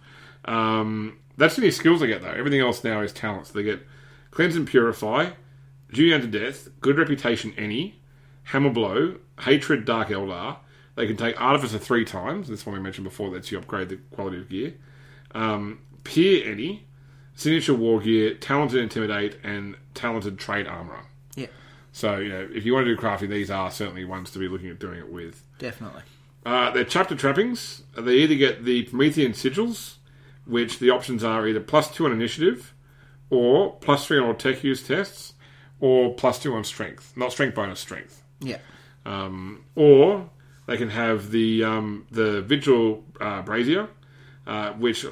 Speaker 4: Um, that's the only skills they get, though. Everything else now is talents. They get cleanse and purify, duty unto death, good reputation any, hammer blow, hatred dark eldar. They can take artificer three times. This one we mentioned before. That's you upgrade the quality of gear. Um, peer any, signature war gear, talented intimidate, and talented trade armorer.
Speaker 5: Yeah,
Speaker 4: So you know, if you want to do crafting, these are certainly ones to be looking at doing it with.
Speaker 5: definitely.
Speaker 4: Uh, their chapter trappings, they either get the Promethean sigils, which the options are either plus two on initiative, or plus three on all tech use tests, or plus two on strength. Not strength bonus, strength.
Speaker 5: Yeah,
Speaker 4: Um, or they can have the um, the Vigil uh, Brazier, uh, which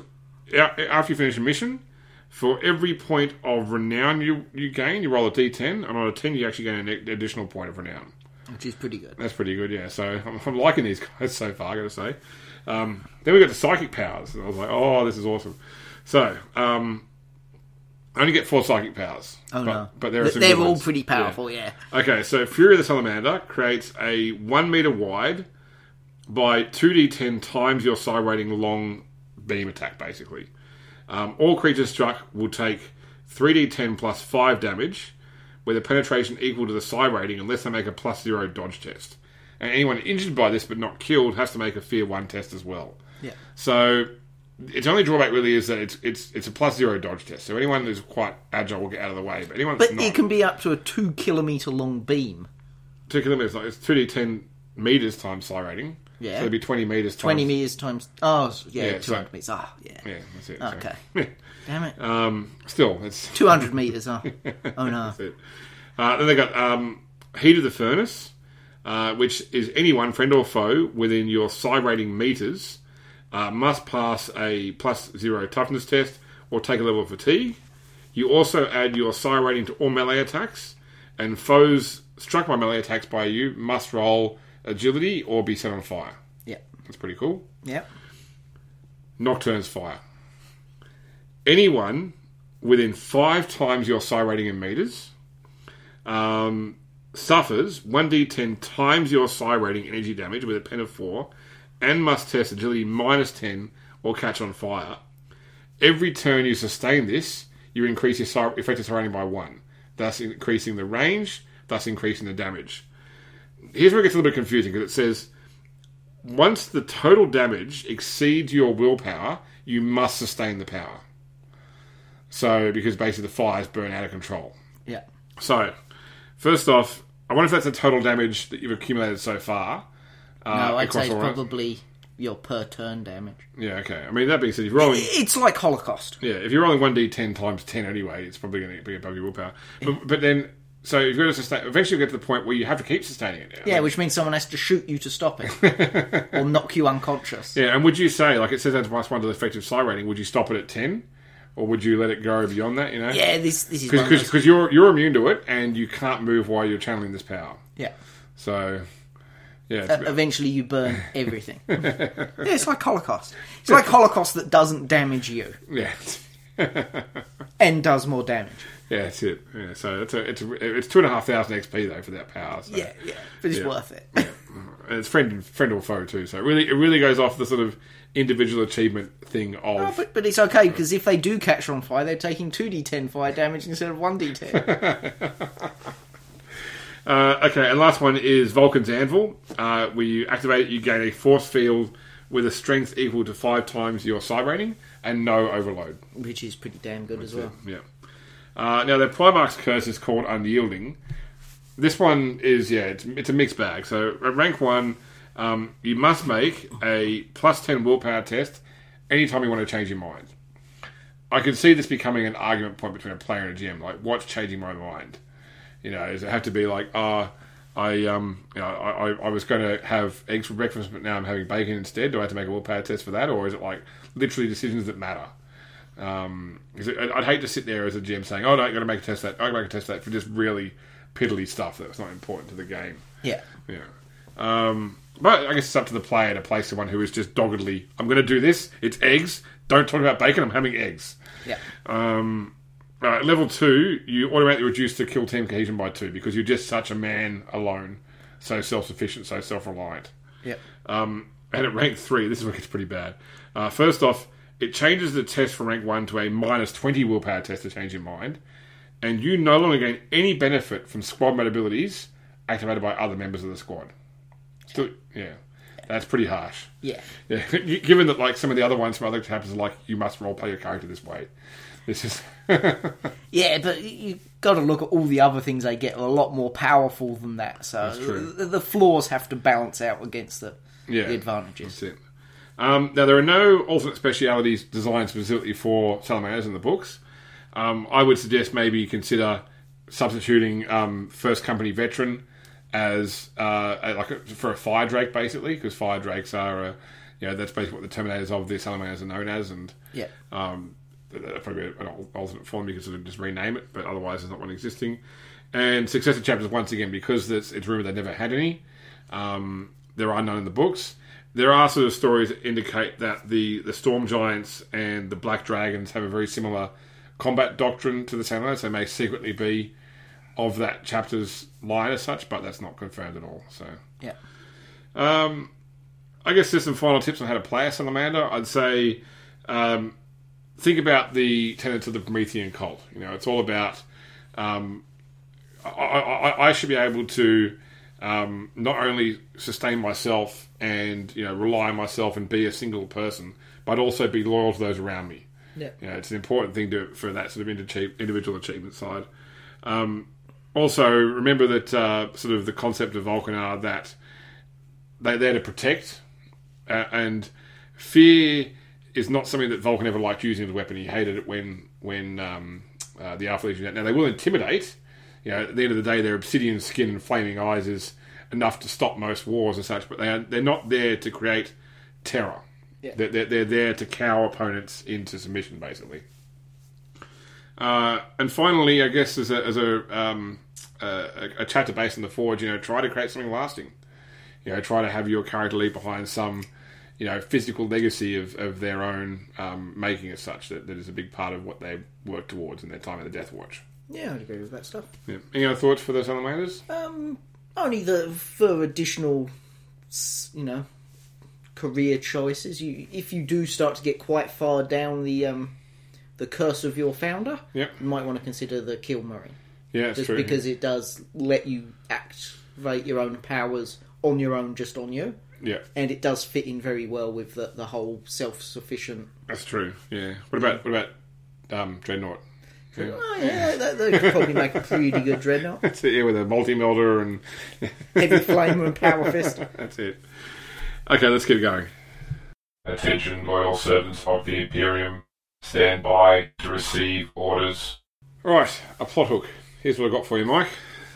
Speaker 4: after you finish a mission, for every point of renown you, you gain, you roll a d10, and on a 10 you actually gain an additional point of renown.
Speaker 5: which is pretty good.
Speaker 4: That's pretty good, yeah. So I'm, I'm liking these guys so far, I gotta say. Um, then we got the psychic powers. And I was like, oh, this is awesome. So, um, only get four psychic powers.
Speaker 5: Oh
Speaker 4: but,
Speaker 5: no!
Speaker 4: But there are some
Speaker 5: they're all
Speaker 4: ones.
Speaker 5: pretty
Speaker 4: Yeah.
Speaker 5: powerful. Yeah.
Speaker 4: Okay, so Fury of the Salamander creates a one meter wide by two d10 times your psi rating long beam attack. Basically, um, all creatures struck will take three d10 plus five damage, with a penetration equal to the psi rating, unless they make a plus zero dodge test. And anyone injured by this but not killed has to make a fear one test as well.
Speaker 5: Yeah.
Speaker 4: So its only drawback really is that it's it's it's a plus zero dodge test. So anyone who's quite agile will get out of the way, but anyone that's
Speaker 5: But
Speaker 4: not,
Speaker 5: it can be up to a two kilometer long beam.
Speaker 4: two kilometers. Like it's two d ten meters times psi rating.
Speaker 5: Yeah.
Speaker 4: so it'd be twenty meters. Times,
Speaker 5: Twenty meters times. Oh, yeah,
Speaker 4: Yeah,
Speaker 5: two
Speaker 4: so-
Speaker 5: meters. Ah, yeah.
Speaker 4: Yeah, that's it. so-
Speaker 5: Okay. Damn it.
Speaker 4: um, still, it's
Speaker 5: Two hundred meters. Oh, oh no.
Speaker 4: that's it. Uh, then they got um, heat of the furnace, uh, which is anyone, friend or foe, within your psi rating meters, uh, must pass a plus zero toughness test or take a level of fatigue. You also add your psi rating to all melee attacks, and foes struck by melee attacks by you must roll agility or be set on fire.
Speaker 5: Yeah.
Speaker 4: That's pretty cool.
Speaker 5: Yeah.
Speaker 4: Nocturne's fire. Anyone within five times your psi rating in meters um, suffers 1d10 times your psi rating energy damage with a pen of 4 and must test agility minus 10 or catch on fire. Every turn you sustain this, you increase your psi- effective psi rating by 1, thus increasing the range, thus increasing the damage. Here's where it gets a little bit confusing because it says once the total damage exceeds your willpower, you must sustain the power. So, because basically the fires burn out of control.
Speaker 5: Yeah.
Speaker 4: So, first off, I wonder if that's the total damage that you've accumulated so far. Uh,
Speaker 5: No, I'd say it's
Speaker 4: all rounds.
Speaker 5: probably your per turn damage.
Speaker 4: Yeah, okay. I mean, that being said, if you're rolling,
Speaker 5: It's like Holocaust.
Speaker 4: yeah, if you're rolling one d10 times ten anyway, it's probably going to be above your willpower. But, but then, so if you're going to sustain, eventually you get to the point where you have to keep sustaining it. Now.
Speaker 5: Yeah, which means someone has to shoot you to stop it or knock you unconscious.
Speaker 4: Yeah, and would you say, like it says that's plus one to the effective psi rating, would you stop it at 10? Or would you let it go beyond that, you know?
Speaker 5: Yeah, this this is
Speaker 4: Because you're, you're immune to it and you can't move while you're channeling this power.
Speaker 5: yeah.
Speaker 4: So, yeah.
Speaker 5: Uh, eventually, you burn everything. yeah, it's like Holocaust. It's like Holocaust that doesn't damage you
Speaker 4: yeah.
Speaker 5: and does more damage.
Speaker 4: Yeah, that's it. Yeah, so it's a, it's a, it's two and a half thousand XP though for that power. So.
Speaker 5: Yeah, yeah, but it's
Speaker 4: Yeah.
Speaker 5: worth it.
Speaker 4: and it's friend friend or foe too. So it really it really goes off the sort of individual achievement thing of
Speaker 5: Oh, but, but it's okay because if they do catch on fire, they're taking two d10 fire damage instead of one d10.
Speaker 4: Uh, okay, and last one is Vulcan's Anvil. Uh, where you activate it, you gain a force field with a strength equal to five times your psi rating and no overload.
Speaker 5: which is pretty damn good as well.
Speaker 4: Yeah. Uh, now, the Primarch's Curse is called Unyielding. This one is, yeah, it's, it's a mixed bag. So, at rank one, um, you must make a plus 10 willpower test anytime you want to change your mind. I can see this becoming an argument point between a player and a GM. Like, what's changing my mind? You know, does it have to be like, ah, I um, you know, I, I, I was going to have eggs for breakfast, but now I'm having bacon instead. Do I have to make a willpower test for that, or is it like literally decisions that matter? Um, 'cause I- I'd hate to sit there as a GM saying, "Oh no, I got to make a test that. I got to make a test that for just really piddly stuff that's not important to the game."
Speaker 5: Yeah.
Speaker 4: Yeah. Um, but I guess it's up to the player to play someone who is just doggedly, "I'm going to do this. It's eggs. Don't talk about bacon. I'm having eggs."
Speaker 5: Yeah.
Speaker 4: Um, right, level two, you automatically reduce the kill team cohesion by two because you're just such a man alone, so self sufficient, so self reliant.
Speaker 5: Yeah.
Speaker 4: Um, and at rank three, this is where it gets pretty bad. Uh, first off, it changes the test from rank one to a minus 20 willpower test to change your mind, and you no longer gain any benefit from squad mode abilities activated by other members of the squad. Still, yeah, that's pretty harsh.
Speaker 5: Yeah.
Speaker 4: Yeah, given that like some of the other ones from other chapters are like you must role play your character this way. This is
Speaker 5: Yeah, but you've got to look at all the other things they get are a lot more powerful than that. So
Speaker 4: true.
Speaker 5: the, flaws have to balance out against the,
Speaker 4: yeah,
Speaker 5: the advantages.
Speaker 4: That's it. Um, now there are no alternate specialities designed specifically for salamanders in the books. Um, I would suggest maybe you consider substituting um, first company veteran as uh, a- like a, for a fire drake basically because fire drakes are a, you know that's basically what the terminators of the salamanders are known as and
Speaker 5: Yeah.
Speaker 4: um, probably an alternate form. You could sort of just rename it, but otherwise there's not one existing. And successive chapters, once again, because it's, it's rumored they never had any, um, there are none in the books. There are sort of stories that indicate that the, the Storm Giants and the Black Dragons have a very similar combat doctrine to the Salamanders. They may secretly be of that chapter's line as such, but that's not confirmed at all. So,
Speaker 5: Yeah.
Speaker 4: um, I guess there's some final tips on how to play a salamander. I'd say um, think about the tenets of the Promethean cult. You know, it's all about um, I, I, I should be able to um, not only sustain myself and you know rely on myself and be a single person, but also be loyal to those around me.
Speaker 5: Yeah.
Speaker 4: You know, it's an important thing to for that sort of individual achievement side. Um, also, remember that uh, sort of the concept of Vulcan are that they're there to protect, uh, and fear is not something that Vulcan ever liked using as a weapon. He hated it when when um, uh, the Alpha Legion. Now they will intimidate. You know, at the end of the day, their obsidian skin and flaming eyes is enough to stop most wars and such. But they are they're not there to create terror.
Speaker 5: Yeah.
Speaker 4: They're, they're, they're there to cow opponents into submission, basically. Uh, and finally, I guess as a, as a, um, a, a chapter based on the Forge, you know, try to create something lasting. You know, try to have your character leave behind some, you know, physical legacy of, of their own um, making as such that, that is a big part of what they work towards in their time at the Death Watch.
Speaker 5: Yeah, I'd agree with that stuff.
Speaker 4: Yeah. Any other thoughts for the Salamanders?
Speaker 5: Um, only the for additional, you know, career choices. You, if you do start to get quite far down the um, the curse of your founder,
Speaker 4: Yep.
Speaker 5: you might want to consider the kill marine,
Speaker 4: Yeah, that's
Speaker 5: just
Speaker 4: true.
Speaker 5: because it does let you activate your own powers on your own, just on you,
Speaker 4: yeah,
Speaker 5: and it does fit in very well with the the whole self sufficient.
Speaker 4: that's true. Yeah. What about what about um, Dreadnought? Yeah.
Speaker 5: Oh yeah, that, they could probably make a pretty good dreadnought.
Speaker 4: That's it, yeah, with a multi melta and
Speaker 5: Heavy flamer and power fist.
Speaker 4: that's it. Okay, let's keep going.
Speaker 3: Attention, loyal servants of the Imperium. Stand by to receive orders.
Speaker 4: Right, a plot hook. Here's what I've got for you, Mike.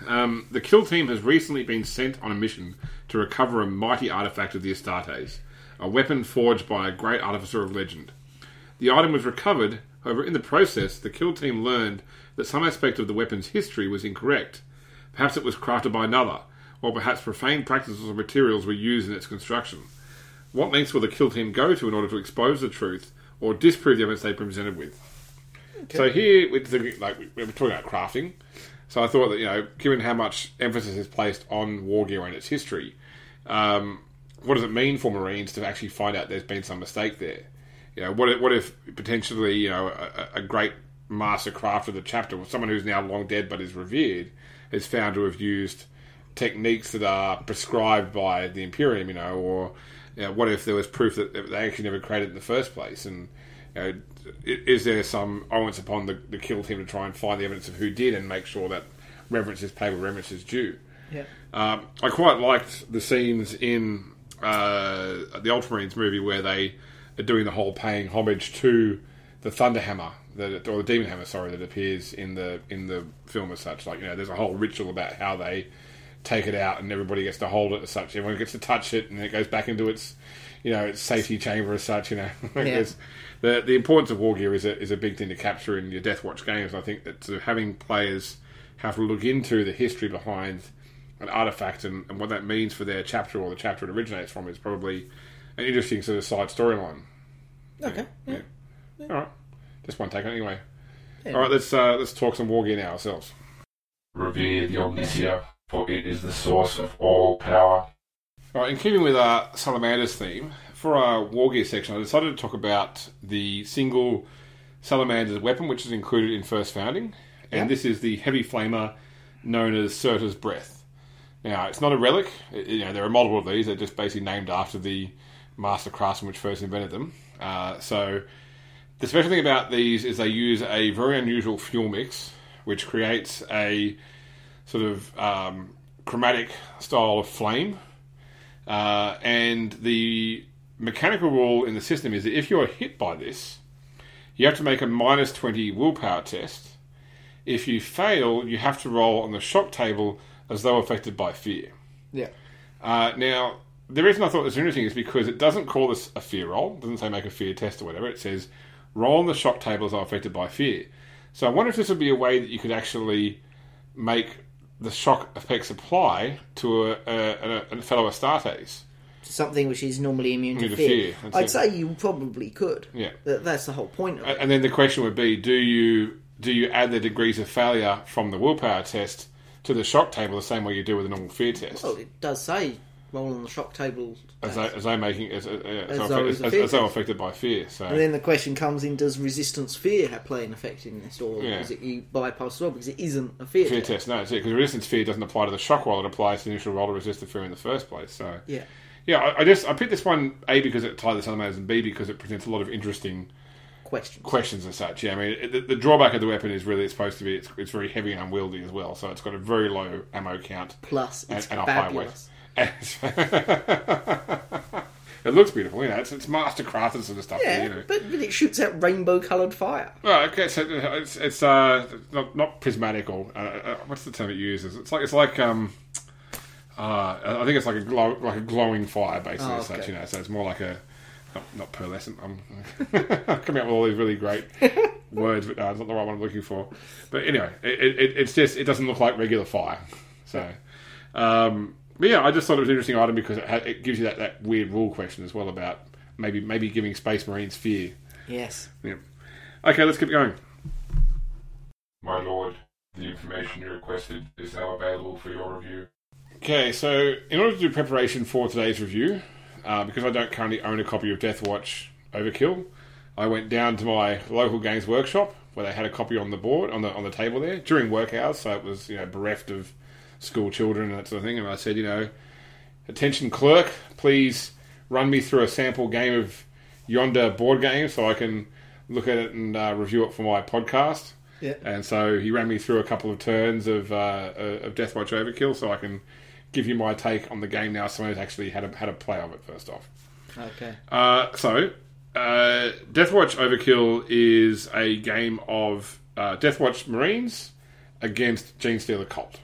Speaker 4: Um, the kill team has recently been sent on a mission to recover a mighty artifact of the Astartes, a weapon forged by a great artificer of legend. The item was recovered, however, in the process, the kill team learned that some aspect of the weapon's history was incorrect. Perhaps it was crafted by another, or perhaps profane practices or materials were used in its construction. What lengths will the kill team go to in order to expose the truth or disprove the evidence they presented with? So here we're like we're talking about crafting. So I thought that you know, given how much emphasis is placed on war gear and its history, um, what does it mean for Marines to actually find out there's been some mistake there? You know, what if, what if potentially you know a, a great master crafter of the chapter, or someone who's now long dead but is revered, is found to have used techniques that are prescribed by the Imperium, you know, or you know, what if there was proof that they actually never created it in the first place? And you know, is there some onus upon the, the kill team to try and find the evidence of who did and make sure that reverence is paid where reverence is due?
Speaker 5: Yeah.
Speaker 4: Um, I quite liked the scenes in uh, the Ultramarines movie where they are doing the whole paying homage to the Thunderhammer, that, or the Demon Hammer, sorry, that appears in the in the film as such. Like you know, there's a whole ritual about how they take it out, and everybody gets to hold it as such. Everyone gets to touch it, and it goes back into its you know its safety chamber as such. You know, There's- the the importance of war gear is a is a big thing to capture in your Death Watch games. I think that sort of having players have to look into the history behind an artifact and, and what that means for their chapter or the chapter it originates from is probably an interesting sort of side storyline.
Speaker 5: Okay. Yeah.
Speaker 4: All right, just one take on anyway.
Speaker 5: Yeah.
Speaker 4: All right, let's uh, let's talk some war gear now ourselves.
Speaker 3: Revere the Omnissiah, for it is the source of all power.
Speaker 4: All right, in keeping with our Salamander's theme, for our war gear section, I decided to talk about the single Salamander's weapon, which is included in First Founding, and
Speaker 5: Yeah.
Speaker 4: this is the heavy flamer known as Surta's Breath. Now, it's not a relic. It- you know, there are multiple of these. They're just basically named after the master craftsman which first invented them. Uh, so, the special thing about these is they use a very unusual fuel mix, which creates a sort of um, chromatic style of flame. Uh, and the mechanical rule in the system is that if you are hit by this, you have to make a minus 20 willpower test. If you fail, you have to roll on the shock table as though affected by fear.
Speaker 5: Yeah.
Speaker 4: Uh, now, the reason I thought this was interesting is because it doesn't call this a fear roll. It doesn't say make a fear test or whatever. It says roll on the shock table as though affected by fear. So I wonder if this would be a way that you could actually make the shock effects apply to a, a, a, a fellow Astartes.
Speaker 5: something which is normally immune to
Speaker 4: Immune to
Speaker 5: fear.
Speaker 4: fear,
Speaker 5: I'd say you probably could.
Speaker 4: Yeah.
Speaker 5: That, that's the whole point of it.
Speaker 4: And then the question would be: Do you do you add the degrees of failure from the willpower test to the shock table the same way you do with a normal fear test?
Speaker 5: Well, it does say roll on the shock table.
Speaker 4: as, they, as they making as, as,
Speaker 5: As
Speaker 4: as,
Speaker 5: though
Speaker 4: as, as, as they
Speaker 5: test.
Speaker 4: affected by fear. So
Speaker 5: And then the question comes in: Does resistance fear have play an effect in this, or
Speaker 4: Yeah.
Speaker 5: is it you bypass as well because it isn't a fear,
Speaker 4: fear
Speaker 5: test?
Speaker 4: test, no, it's it because resistance fear doesn't apply to the shock roll; it applies to the initial roll to resist the fear in the first place. So
Speaker 5: Yeah,
Speaker 4: yeah, I, I just I picked this one a because it ties the other matters, and b because it presents a lot of interesting
Speaker 5: question.
Speaker 4: questions and such. Yeah, I mean, the, the drawback of the weapon is really it's supposed to be it's, it's very heavy and unwieldy as well, so it's got a very low ammo count.
Speaker 5: Plus,
Speaker 4: and,
Speaker 5: it's
Speaker 4: and a high weight.
Speaker 5: fabulous.
Speaker 4: it looks beautiful, you know. It's, it's master crafted sort of stuff.
Speaker 5: Yeah,
Speaker 4: you know.
Speaker 5: but, but it shoots out rainbow-coloured fire.
Speaker 4: Well, okay, so it's it's uh not not prismatic or uh, uh, what's the term it uses? It's like it's like um uh I think it's like a glow like a glowing fire basically
Speaker 5: Oh,
Speaker 4: as such, you know. So it's more like a not, not pearlescent. I'm coming up with all these really great words, but no, it's not the right one I'm looking for. But anyway, it, it, it's just it doesn't look like regular fire. So, um, but yeah, I just thought it was an interesting item because it, ha- it gives you that, that weird rule question as well about maybe maybe giving Space Marines fear.
Speaker 5: Yes.
Speaker 4: Yeah. Okay, let's keep going.
Speaker 3: My lord, the information you requested is now available for your review.
Speaker 4: Okay, so in order to do preparation for today's review, uh, because I don't currently own a copy of Death Watch Overkill, I went down to my local games workshop where they had a copy on the board on the on the table there during work hours, so it was you know bereft of school children and that sort of thing. And I said, you know, attention clerk, please run me through a sample game of yonder board game so I can look at it and uh, review it for my podcast.
Speaker 5: Yeah.
Speaker 4: And so he ran me through a couple of turns of uh, of Deathwatch Overkill, so I can give you my take on the game now. Someone who's actually had a had a play of it first off.
Speaker 5: Okay.
Speaker 4: Uh, so, uh, Deathwatch Overkill is a game of uh, Deathwatch Marines against Gene Stealer Cult.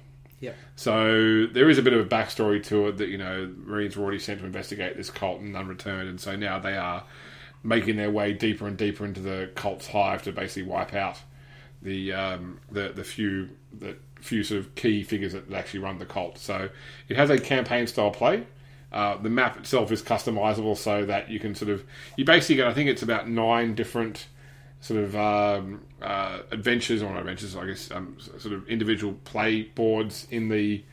Speaker 4: So there is a bit of a backstory to it that you know Marines were already sent to investigate this cult and none returned, and so now they are making their way deeper and deeper into the cult's hive to basically wipe out the um, the the few the few sort of key figures that actually run the cult. So it has a campaign style play. Uh, the map itself is customizable so that you can sort of you basically get I think it's about nine different sort of um, uh, adventures or not adventures I guess um, sort of individual play boards in the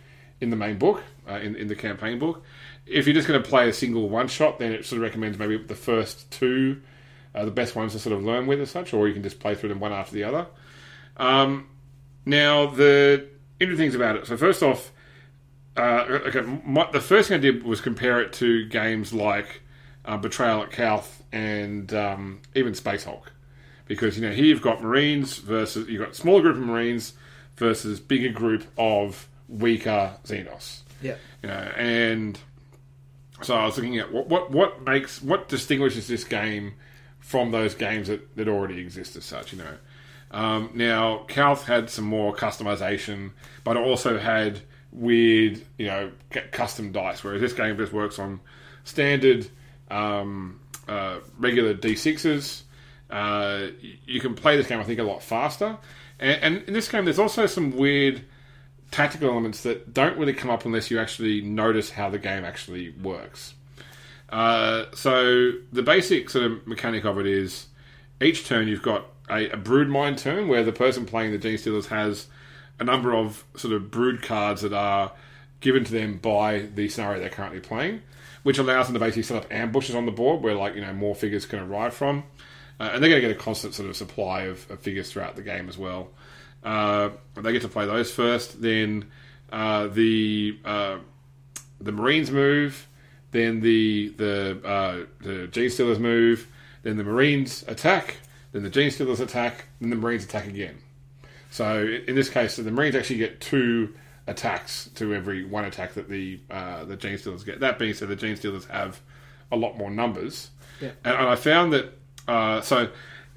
Speaker 4: in the main book uh, in in the campaign book. If you're just going to play a single one shot, then it sort of recommends maybe the first two uh, the best ones to sort of learn with as such, or you can just play through them one after the other. Um, now, the interesting things about it. So, first off, uh, okay, my, the first thing I did was compare it to games like uh, Betrayal at Calth and um, even Space Hulk, because you know here you've got Marines versus you've got smaller group of Marines versus bigger group of weaker Xenos
Speaker 5: Yeah.
Speaker 4: you know, and so I was looking at what what what makes what distinguishes this game from those games that, that already exist as such, you know. Um, now, Calth had some more customization, but it also had weird, you know, custom dice, whereas this game just works on standard, um, uh, regular D6s. Uh, you can play this game, I think, a lot faster. And, and in this game, there's also some weird tactical elements that don't really come up unless you actually notice how the game actually works. Uh, so the basic sort of mechanic of it is each turn you've got a, a brood mind turn where the person playing the Gene Stealers has a number of sort of brood cards that are given to them by the scenario they're currently playing, which allows them to basically set up ambushes on the board where like you know more figures can arrive from, uh, and they're going to get a constant sort of supply of, of figures throughout the game as well. Uh, they get to play those first, then uh, the uh, the Marines move, then the the uh, the Gene Stealers move, then the Marines attack, then the Gene Stealers attack, then the Marines attack again. So in this case, the Marines actually get two attacks to every one attack that the uh, the Gene Stealers get. That being said, the Gene Stealers have a lot more numbers,
Speaker 5: Yeah.
Speaker 4: and, and I found that uh, so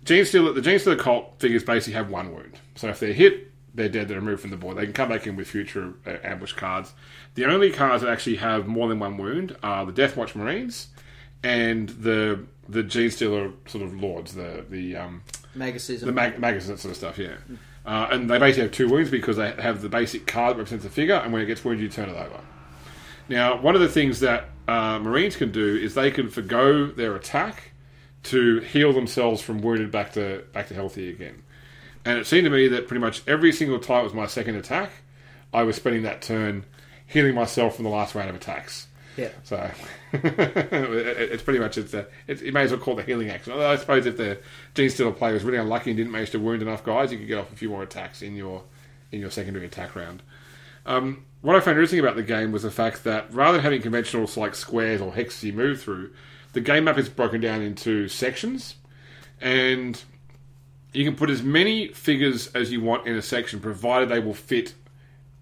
Speaker 4: Gene Stealer the Gene Stealer cult figures basically have one wound. So if they're hit, they're dead. They're removed from the board. They can come back in with future uh, ambush cards. The only cards that actually have more than one wound are the Deathwatch Marines and the the Gene Stealer sort of lords, the the um, the mag- magazine sort of stuff, yeah. Uh, and they basically have two wounds because they have the basic card that represents the figure, and when it gets wounded, you turn it over. Now, one of the things that uh, Marines can do is they can forgo their attack to heal themselves from wounded back to back to healthy again. And it seemed to me that pretty much every single time it was my second attack, I was spending that turn healing myself from the last round of attacks.
Speaker 5: Yeah.
Speaker 4: So it- it's pretty much it's a, it's, you may as well call it the healing action. Although I suppose if the Gene Stealer player was really unlucky and didn't manage to wound enough guys, you could get off a few more attacks in your in your secondary attack round. Um, what I found interesting about the game was the fact that rather than having conventional like squares or hexes you move through, the game map is broken down into sections, and you can put as many figures as you want in a section, provided they will fit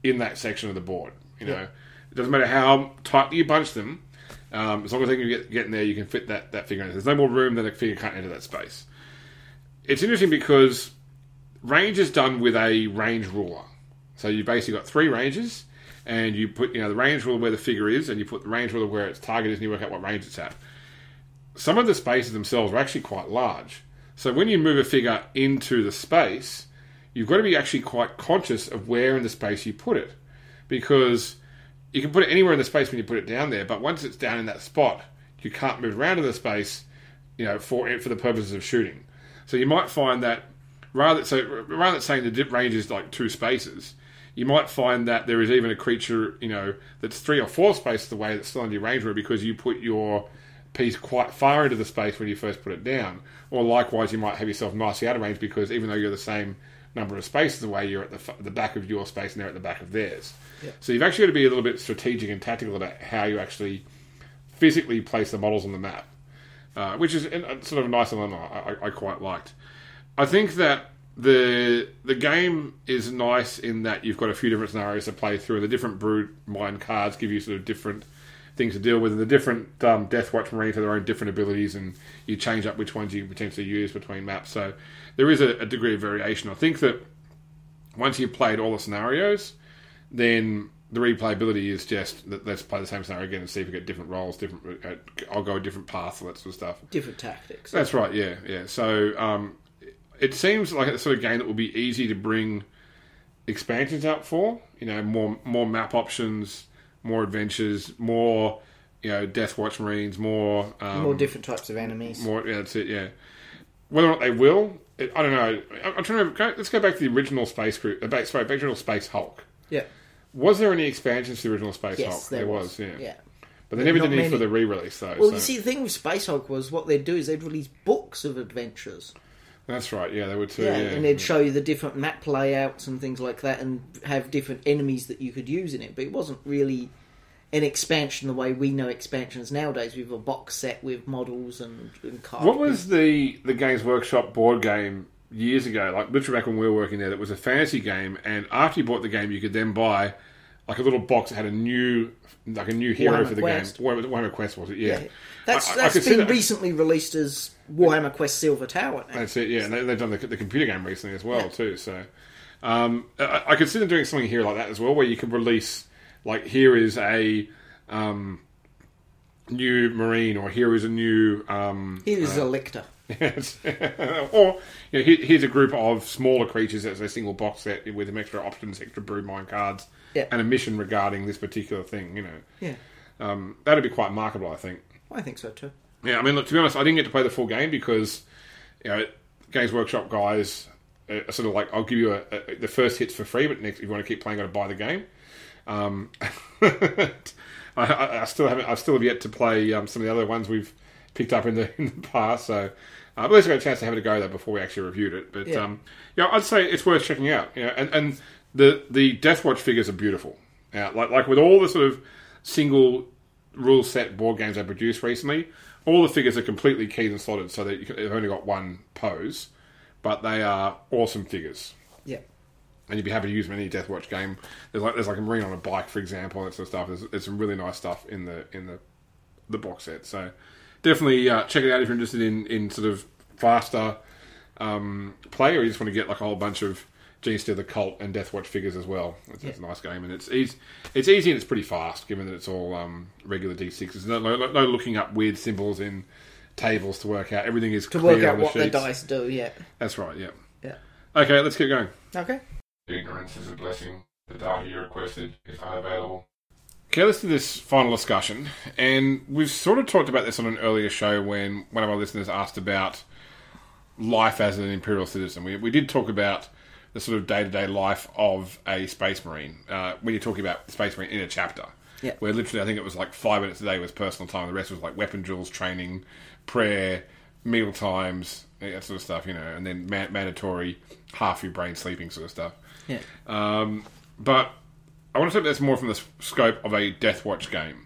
Speaker 4: in that section of the board. You know, it doesn't matter how tightly you bunch them. Um, as long as they can get, get in there, you can fit that, that figure in. There's no more room than a figure can't enter that space. It's interesting because range is done with a range ruler. So you've basically got three ranges, and you put you know the range ruler where the figure is, and you put the range ruler where its target is, and you work out what range it's at. Some of the spaces themselves are actually quite large. So when you move a figure into the space, you've got to be actually quite conscious of where in the space you put it, because you can put it anywhere in the space when you put it down there, but once it's down in that spot, you can't move around in the space, you know, for for the purposes of shooting. So you might find that rather so rather than saying the dip range is like two spaces, you might find that there is even a creature, you know, that's three or four spaces away that's still under your range rule because you put your piece quite far into the space when you first put it down. Or likewise, you might have yourself nicely out of range because even though you're the same number of spaces away, you're at the, f- the back of your space and they're at the back of theirs. So you've actually got to be a little bit strategic and tactical about how you actually physically place the models on the map, uh, which is sort of a nice element I, I, I quite liked. I think that the the game is nice in that you've got a few different scenarios to play through, and the different brood mind cards give you sort of different things to deal with, and the different um, Death Watch Marines have their own different abilities, and you change up which ones you potentially use between maps. So there is a, a degree of variation. I think that once you've played all the scenarios, then the replayability is just that let's play the same scenario again and see if we get different roles, different. Uh, I'll go a different path, all that sort of stuff.
Speaker 5: Different tactics.
Speaker 4: That's right. Yeah, yeah. So um, it seems like a sort of game that will be easy to bring expansions out for. You know, more more map options, more adventures, more you know, Death Watch Marines, more um,
Speaker 5: More different types of enemies.
Speaker 4: more. Yeah, that's it. Yeah. Whether or not they will, it, I don't know. I- I'm trying to go, let's go back to the original Space Group. Uh, sorry, back to original Space Hulk.
Speaker 5: Yeah.
Speaker 4: Was there any expansions to the original Space
Speaker 5: Yes,
Speaker 4: Hulk?
Speaker 5: there, was.
Speaker 4: yeah.
Speaker 5: yeah.
Speaker 4: But they never did any for the re-release though.
Speaker 5: Well,
Speaker 4: so-
Speaker 5: you see, the thing with Space Hulk was what they'd do is they'd release books of adventures.
Speaker 4: That's right. Yeah, they would too.
Speaker 5: Yeah,
Speaker 4: Yeah,
Speaker 5: and they'd show you the different map layouts and things like that, and have different enemies that you could use in it. But it wasn't really an expansion the way we know expansions nowadays, with a box set with models and, and cards.
Speaker 4: What was the the Games Workshop board game years ago? Like literally back when we were working there, that was a fantasy game, and after you bought the game, you could then buy like a little box that had a new like a new hero
Speaker 5: Warhammer
Speaker 4: for the
Speaker 5: Quest.
Speaker 4: game. Warhammer, Warhammer Quest was it? Yeah,
Speaker 5: Yeah. That's
Speaker 4: I- I- I
Speaker 5: that's
Speaker 4: see
Speaker 5: been recently released as Warhammer Quest Silver Tower. Now.
Speaker 4: That's it. Yeah, and they, they've done the, the computer game recently as well
Speaker 5: Yeah.
Speaker 4: too. So um, I, I could see them doing something here like that as well, where you could release like here is a um, new marine, or here is a new um,
Speaker 5: Here's a lictor.
Speaker 4: Yes. or you know, here, here's a group of smaller creatures as a single box set with some extra options, extra brood mind cards,
Speaker 5: Yeah.
Speaker 4: and a mission regarding this particular thing. You know,
Speaker 5: Yeah,
Speaker 4: um, that'd be quite marketable, I think.
Speaker 5: I think so too.
Speaker 4: Yeah, I mean, look, to be honest, I didn't get to play the full game because you know, Games Workshop guys are sort of like, I'll give you a, a, the first hits for free, but next, if you want to keep playing, got to buy the game. Um, I, I, I still haven't. I still have yet to play um, some of the other ones we've picked up in the in the past. So, uh, at least I got a chance to have it a go though before we actually reviewed it. But
Speaker 5: Yeah.
Speaker 4: um, yeah, I'd say it's worth checking out. You know, and and the the Death Watch figures are beautiful. Yeah, like like with all the sort of single rule set board games I produced recently, all the figures are completely keyed and slotted, so that you can, they've only got one pose, but they are awesome figures
Speaker 5: Yeah,
Speaker 4: and you'd be happy to use them in any Death Watch game. There's like there's like a marine on a bike, for example, and that sort of stuff. There's, there's some really nice stuff in the in the the box set. So definitely uh, check it out if you're interested in in sort of faster um, play, or you just want to get like a whole bunch of Gene the Cult and Death Watch figures as well. It's, it's a nice game, and it's easy. It's easy and it's pretty fast, given that it's all um, regular D6s. No, no, no looking up weird symbols in tables to work out. Everything is
Speaker 5: to
Speaker 4: clear
Speaker 5: work out
Speaker 4: on the
Speaker 5: what the dice do. Yeah,
Speaker 4: That's right. Yeah.
Speaker 5: yeah.
Speaker 4: Okay, let's keep going.
Speaker 5: Okay.
Speaker 3: Ignorance is a blessing. The data you requested is unavailable.
Speaker 4: Okay, let's do this final discussion. And we've sort of talked about this on an earlier show when one of our listeners asked about life as an Imperial citizen. We, we did talk about the sort of day to day life of a Space Marine uh, when you're talking about Space Marine in a chapter.
Speaker 5: Yeah.
Speaker 4: Where literally, I think it was like five minutes a day was personal time, the rest was like weapon drills, training, prayer, meal times, that sort of stuff, you know, and then ma- mandatory half your brain sleeping sort of stuff.
Speaker 5: Yeah.
Speaker 4: Um, but I want to talk this more from the scope of a Deathwatch game.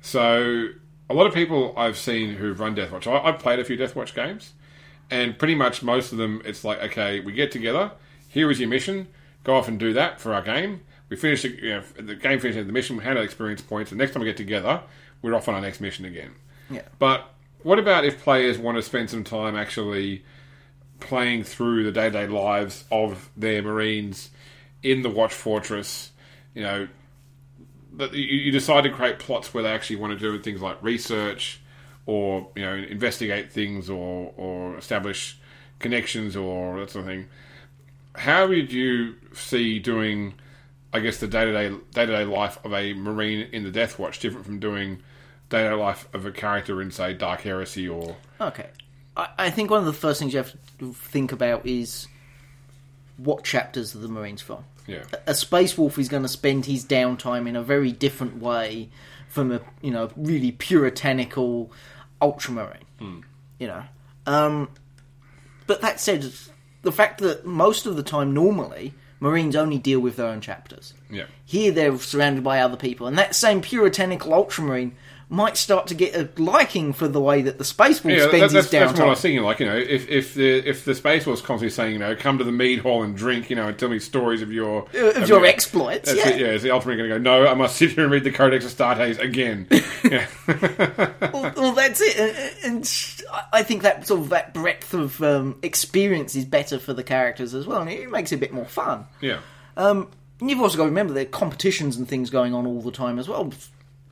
Speaker 4: So, a lot of people I've seen who've run Deathwatch, I, I've played a few Deathwatch games, and pretty much most of them, it's like, okay, we get together, here is your mission, go off and do that for our game. We finish the, you know, the game finishes the mission, we handle experience points, and next time we get together, we're off on our next mission again.
Speaker 5: Yeah.
Speaker 4: But what about if players want to spend some time actually playing through the day to day lives of their Marines in the Watch Fortress? You know, that you, you decide to create plots where they actually want to do things like research or you know investigate things or or establish connections or that sort of thing. How would you see doing? I guess the day to day day to day life of a Marine in the Death Watch different from doing day to day life of a character in say Dark Heresy or
Speaker 5: Okay. I, I think one of the first things you have to think about is what chapters are the Marines from.
Speaker 4: yeah
Speaker 5: A Space Wolf is going to spend his downtime in a very different way from a you know really puritanical Ultramarine. You know, um, but that said, the fact that most of the time normally Marines only deal with their own chapters.
Speaker 4: yeah
Speaker 5: Here they're surrounded by other people, and that same puritanical Ultramarine might start to get a liking for the way that the Space Wolf
Speaker 4: Yeah, that,
Speaker 5: spends
Speaker 4: that's,
Speaker 5: his
Speaker 4: that's what I was thinking. Like, you know, if, if the if the space constantly saying, you know, come to the mead hall and drink, you know, and tell me stories of your
Speaker 5: of your exploits,
Speaker 4: That's
Speaker 5: yeah.
Speaker 4: it, yeah. Is the ultimate going to go? No, I must sit here and read the Codex Astartes again. yeah.
Speaker 5: well, well, that's it, and, and I think that sort of that breadth of um, experience is better for the characters as well, and it makes it a bit more fun.
Speaker 4: yeah.
Speaker 5: Um, and you've also got to remember there are competitions and things going on all the time as well.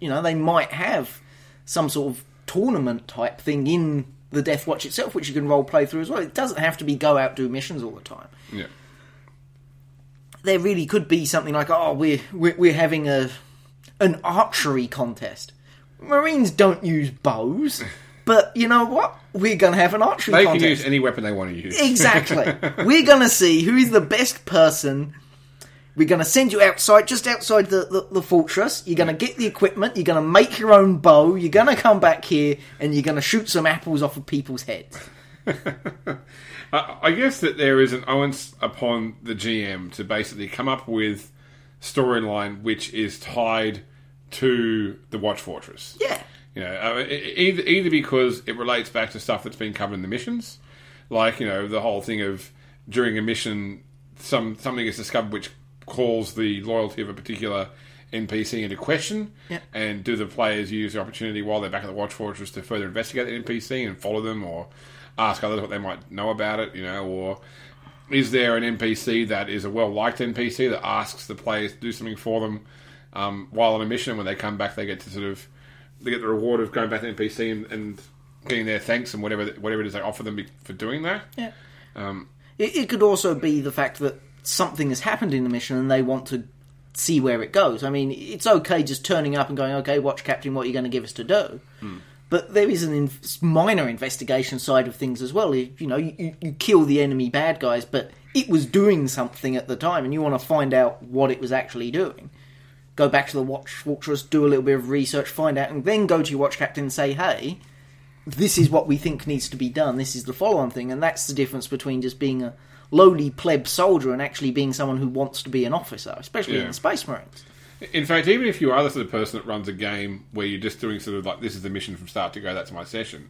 Speaker 5: You know, they might have some sort of tournament type thing in the Death Watch itself, which you can role play through as well. It doesn't have to be go out do missions all the time.
Speaker 4: Yeah.
Speaker 5: There really could be something like, oh, we're we're, we're having a an archery contest. Marines don't use bows, but you know what? We're going to have an archery
Speaker 4: They
Speaker 5: contest.
Speaker 4: can use any weapon they want to use.
Speaker 5: Exactly. We're going to see who is the best person. We're going to send you outside, just outside the, the, the fortress. You're going to get the equipment. You're going to make your own bow. You're going to come back here and you're going to shoot some apples off of people's heads.
Speaker 4: I, guess that there is an onus upon the GM to basically come up with storyline which is tied to the Watch Fortress.
Speaker 5: Yeah.
Speaker 4: You know, uh, either either because it relates back to stuff that's been covered in the missions, like you know the whole thing of during a mission, some something is discovered which calls the loyalty of a particular NPC into question,
Speaker 5: Yeah.
Speaker 4: and do the players use the opportunity while they're back at the Watch Fortress to further investigate the NPC and follow them, or ask others what they might know about it, you know, or is there an NPC that is a well liked NPC that asks the players to do something for them um, while on a mission? When they come back, they get to sort of they get the reward of going back to the NPC and, and getting their thanks and whatever whatever it is they offer them for doing that.
Speaker 5: Yeah.
Speaker 4: Um,
Speaker 5: It, it could also be the fact that something has happened in the mission and they want to see where it goes. I mean, it's okay just turning up and going, okay, watch captain, what are you going to give us to do? Hmm. But there is a in- minor investigation side of things as well. You, you know, you, you kill the enemy bad guys, but it was doing something at the time, and you want to find out what it was actually doing. Go back to the watch fortress, do a little bit of research, find out, and then go to your watch captain and say, "Hey, this is what we think needs to be done. This is the follow-on thing," and that's the difference between just being a lowly pleb soldier and actually being someone who wants to be an officer, especially in the Space Marines.
Speaker 4: in fact, even if you are the sort of person that runs a game where you're just doing sort of like this is the mission from start to go, that's my session.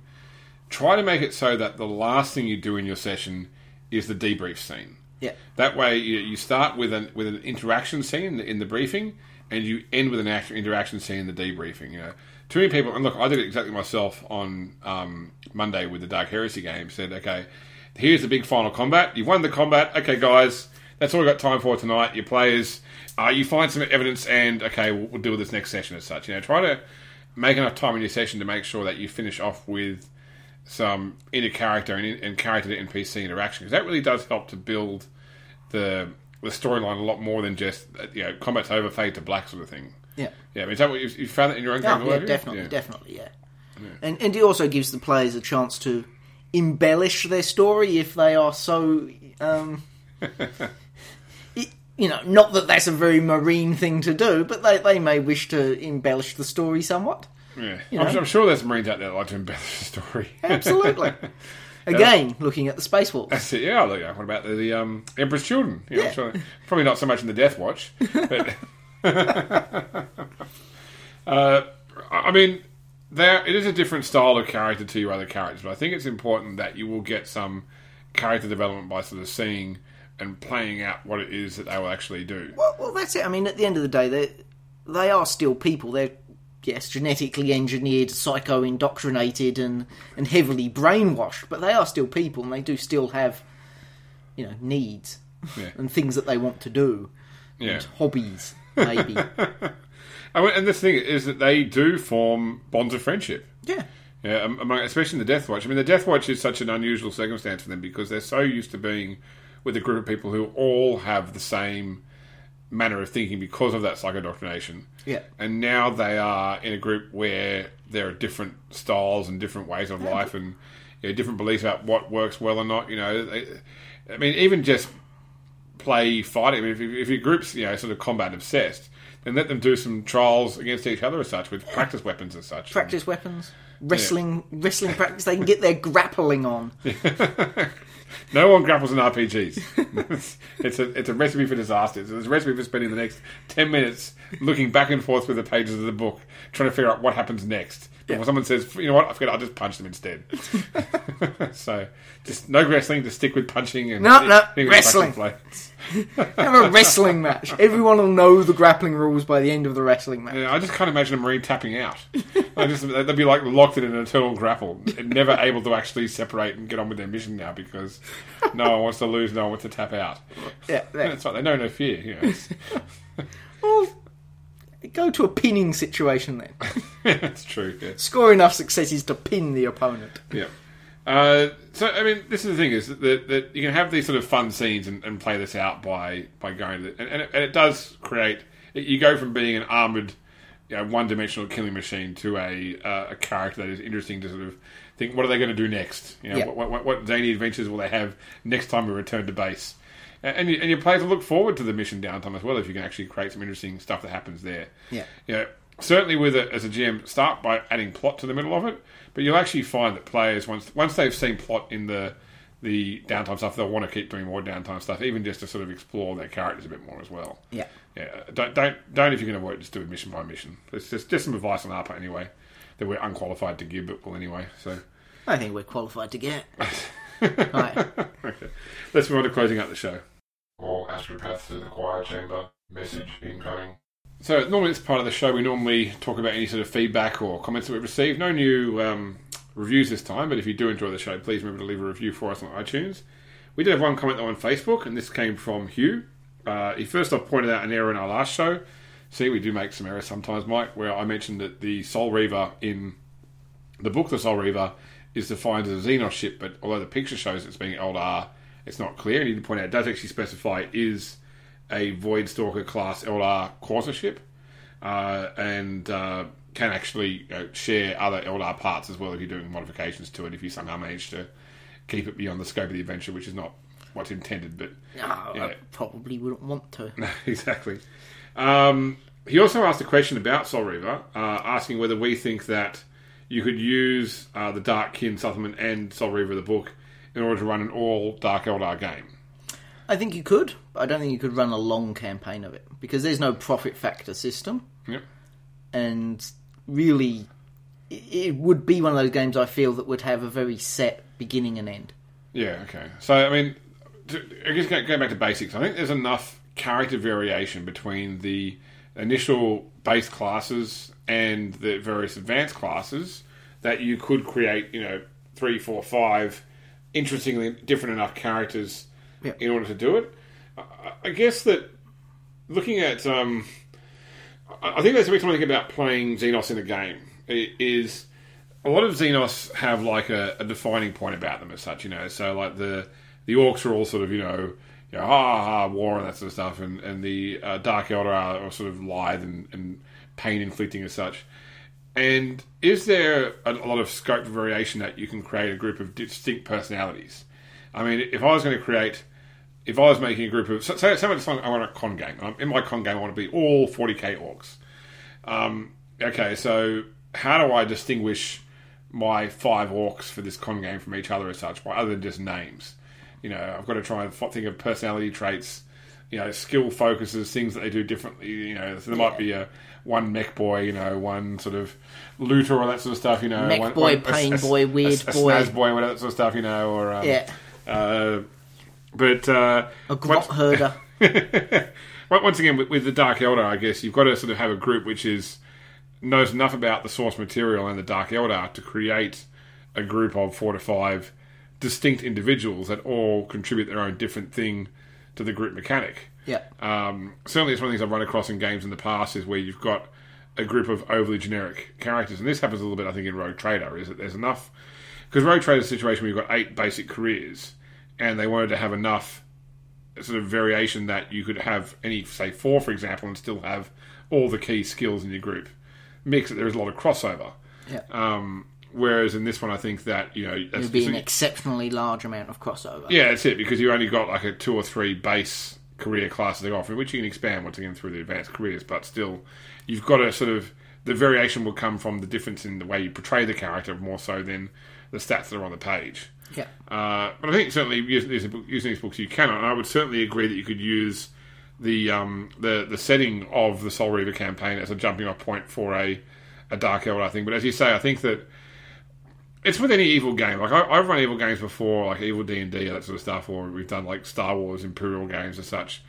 Speaker 4: Try to make it so that the last thing you do in your session is the debrief scene.
Speaker 5: Yeah.
Speaker 4: That way, you, you start with an with an interaction scene in the, in the briefing, and you end with an actual interaction scene in the debriefing. You know, too many people. And look, I did it exactly myself on um, Monday with the Dark Heresy game. Said, okay, here's the big final combat. You've won the combat. Okay, guys, that's all we've got time for tonight. Your players, uh, you find some evidence, and okay, we'll, we'll deal with this next session as such. You know, try to make enough time in your session to make sure that you finish off with some inter character and, and character to NPC interaction because that really does help to build the the storyline a lot more than just uh, you know combat's over, fade to black sort of thing.
Speaker 5: Yeah.
Speaker 4: Yeah, I mean, is that what you, you found that in your own game?
Speaker 5: Oh, yeah,
Speaker 4: well, have you?
Speaker 5: definitely,
Speaker 4: Yeah.
Speaker 5: definitely, yeah. And and it also gives the players a chance to embellish their story if they are so. Um, it- you know, not that that's a very marine thing to do, but they, they may wish to embellish the story somewhat.
Speaker 4: Yeah.
Speaker 5: You
Speaker 4: I'm. I'm sure there's Marines out there that like to embellish the story.
Speaker 5: Absolutely. Again, looking at the Space Wolves.
Speaker 4: That's it. Yeah, look, what about the, the um, Emperor's Children? You know,
Speaker 5: Yeah.
Speaker 4: Sure- probably not so much in the Death Watch. But uh, I mean, there it is a different style of character to your other characters, but I think it's important that you will get some character development by sort of seeing and playing out what it is that they will actually do.
Speaker 5: Well, well, that's it. I mean, at the end of the day, they they are still people. They're yes, genetically engineered, psycho indoctrinated, and and heavily brainwashed, but they are still people, and they do still have you know needs
Speaker 4: Yeah.
Speaker 5: and things that they want to do,
Speaker 4: Yeah.
Speaker 5: and hobbies maybe.
Speaker 4: And this thing is that they do form bonds of friendship.
Speaker 5: yeah,
Speaker 4: Yeah, among, especially in the Death Watch. I mean, the Death Watch is such an unusual circumstance for them because they're so used to being with a group of people who all have the same manner of thinking because of that psychodoctrination.
Speaker 5: yeah,
Speaker 4: And now they are in a group where there are different styles and different ways of life and you know, different beliefs about what works well or not. You know, they, I mean, even just play fighting. I mean, if, if your group's you know sort of combat obsessed, then let them do some trials against each other as such with practice weapons as such.
Speaker 5: practice weapons. Wrestling, wrestling practice. They can get their grappling on.
Speaker 4: No one grapples in RPGs. it's a it's a recipe for disaster. It's a recipe for spending the next ten minutes looking back and forth through the pages of the book, trying to figure out what happens next. Before someone says, "You know what? I forget. I'll just punch them instead." so, just no wrestling. Just stick with punching and
Speaker 5: No, no, wrestling. Have a wrestling match. Everyone will know the grappling rules by the end of the wrestling match.
Speaker 4: Yeah, I just can't imagine a marine tapping out. I just they'd be like locked in an eternal grapple, never able to actually separate and get on with their mission now because no one wants to lose, no one wants to tap out.
Speaker 5: Yeah, yeah.
Speaker 4: That's right. They know no fear. You know, it's-
Speaker 5: Go to a pinning situation then.
Speaker 4: that's true. Yeah.
Speaker 5: Score enough successes to pin the opponent.
Speaker 4: yeah. Uh, so I mean, this is the thing is that, that, that you can have these sort of fun scenes and, and play this out by by going to, and, and, it, and it does create. You go from being an armored, you know, one-dimensional killing machine to a uh, a character that is interesting to sort of think. What are they going to do next? You know,
Speaker 5: Yeah.
Speaker 4: what, what, what zany adventures will they have next time we return to base? And, you, and your players will look forward to the mission downtime as well if you can actually create some interesting stuff that happens there.
Speaker 5: Yeah.
Speaker 4: You know, certainly with it as a GM, start by adding plot to the middle of it, but you'll actually find that players once once they've seen plot in the the downtime stuff, they'll want to keep doing more downtime stuff, even just to sort of explore their characters a bit more as well.
Speaker 5: Yeah.
Speaker 4: Yeah, don't don't don't if you're going to work, just do it mission by mission. It's just just some advice on our part anyway that we're unqualified to give, but well anyway. So
Speaker 5: I think we're qualified to get. right.
Speaker 4: okay, let's move on to closing out the show.
Speaker 3: All astropaths to the choir chamber. Message incoming.
Speaker 4: So normally, it's part of the show, we normally talk about any sort of feedback or comments that we've received. No new um, reviews this time, but if you do enjoy the show, please remember to leave a review for us on iTunes. We did have one comment though on Facebook, and this came from Hugh. Uh, he first off pointed out an error in our last show. See, we do make some errors sometimes, Mike, where I mentioned that the Soul Reaver in the book, The Soul Reaver, is defined as a Xenos ship, but although the picture shows it's being Eldar, it's not clear. And you need to point out it does actually specify it is a Void Stalker class Eldar Quasar ship, uh, and uh, can actually you know, share other Eldar parts as well if you're doing modifications to it. If you somehow manage to keep it beyond the scope of the adventure, which is not what's intended, but
Speaker 5: No, I probably wouldn't want to.
Speaker 4: exactly. Um, he also asked a question about Soul Reaver, uh, asking whether we think that you could use uh, the Dark Kin supplement and Soul Reaver of the book in order to run an all Dark Eldar game.
Speaker 5: I think you could, I don't think you could run a long campaign of it because there's no profit factor system,
Speaker 4: Yep.
Speaker 5: and really, it would be one of those games I feel that would have a very set beginning and end.
Speaker 4: Yeah, okay. So, I mean, to, I guess going back to basics, I think there's enough character variation between the initial base classes and the various advanced classes that you could create, you know, three, four, five interestingly different enough characters
Speaker 5: Yeah.
Speaker 4: in order to do it. I, guess that looking at, um, I think that's the reason I think about playing Xenos in a game is a lot of Xenos have like a, a defining point about them as such, you know. So like the the orcs are all sort of you know, you know, ha ha, ha war and that sort of stuff, and and the uh, Dark Eldar are, sort of lithe and, and pain inflicting as such. And is there a, a lot of scope for variation that you can create a group of distinct personalities? I mean, if I was going to create, if I was making a group of, so, say, say I want a con game. Um, In my con game, I want to be all 40k orcs. Um, okay, so how do I distinguish my five orcs for this con game from each other as such, other than just names? You know, I've got to try and think of personality traits, you know, skill focuses, things that they do differently. You know, so there might be a one Mek boy, you know, one sort of looter or that sort of stuff. You know,
Speaker 5: Mech
Speaker 4: one,
Speaker 5: boy,
Speaker 4: one-
Speaker 5: pain boy, weird
Speaker 4: a, a
Speaker 5: boy.
Speaker 4: snaz boy, whatever that sort of stuff. You know, or um,
Speaker 5: Yeah.
Speaker 4: uh, but uh,
Speaker 5: A grot
Speaker 4: once-
Speaker 5: herder.
Speaker 4: Once again, with, with the Dark Eldar, I guess you've got to sort of have a group which is knows enough about the source material and the Dark Eldar to create a group of four to five distinct individuals that all contribute their own different thing to the group mechanic.
Speaker 5: Yeah.
Speaker 4: Um, certainly, it's one of the things I've run across in games in the past is where you've got a group of overly generic characters, and this happens a little bit, I think, in Rogue Trader. Is that there's enough because Rogue Trader's a situation where you've got eight basic careers, and they wanted to have enough sort of variation that you could have any, say, four, for example, and still have all the key skills in your group. Mix that there is a lot of crossover.
Speaker 5: Yeah.
Speaker 4: Um, whereas in this one, I think that you know
Speaker 5: It would be an exceptionally large amount of crossover.
Speaker 4: yeah, that's it because you only got like a two or three base career classes to go off, which you can expand once again through the advanced careers. But still, you've got to sort of the variation will come from the difference in the way you portray the character more so than the stats that are on the page.
Speaker 5: Yeah.
Speaker 4: Uh, but I think certainly using these, using these books you can, and I would certainly agree that you could use the um, the the setting of the Soul Reaver campaign as a jumping off point for a a Dark Eldar. I think, but as you say, I think that it's with any evil game. Like I, I've run evil games before, like evil D and D, that sort of stuff, or we've done like Star Wars Imperial games and such.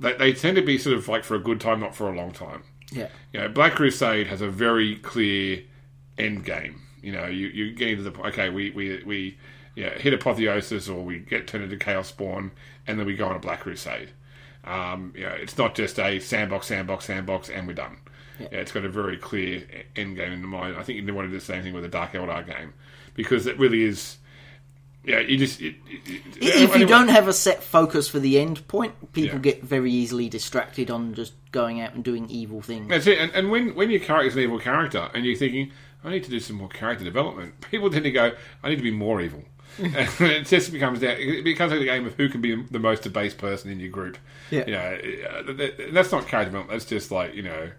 Speaker 4: They, they tend to be sort of like for a good time, not for a long time.
Speaker 5: Yeah.
Speaker 4: You know, Black Crusade has a very clear end game. You know, you, you get into the okay, we we we yeah, hit apotheosis or we get turned into chaos spawn, and then we go on a Black Crusade. Um, you know, it's not just a sandbox, sandbox, sandbox, and we're done. Yeah. it's got a very clear end game in mind. I think you want to do the same thing with the Dark Eldar game because it really is. Yeah, you just it, it,
Speaker 5: If you don't have a set focus for the end point, people
Speaker 4: Yeah.
Speaker 5: get very easily distracted on just going out and doing evil things.
Speaker 4: That's it. And, and when, when your character's an evil character and you're thinking, I need to do some more character development, people tend to go, I need to be more evil. and it just becomes that it becomes like a game of who can be the most debased person in your group.
Speaker 5: Yeah.
Speaker 4: You know, uh, that- that- that's not character development. That's just like you know,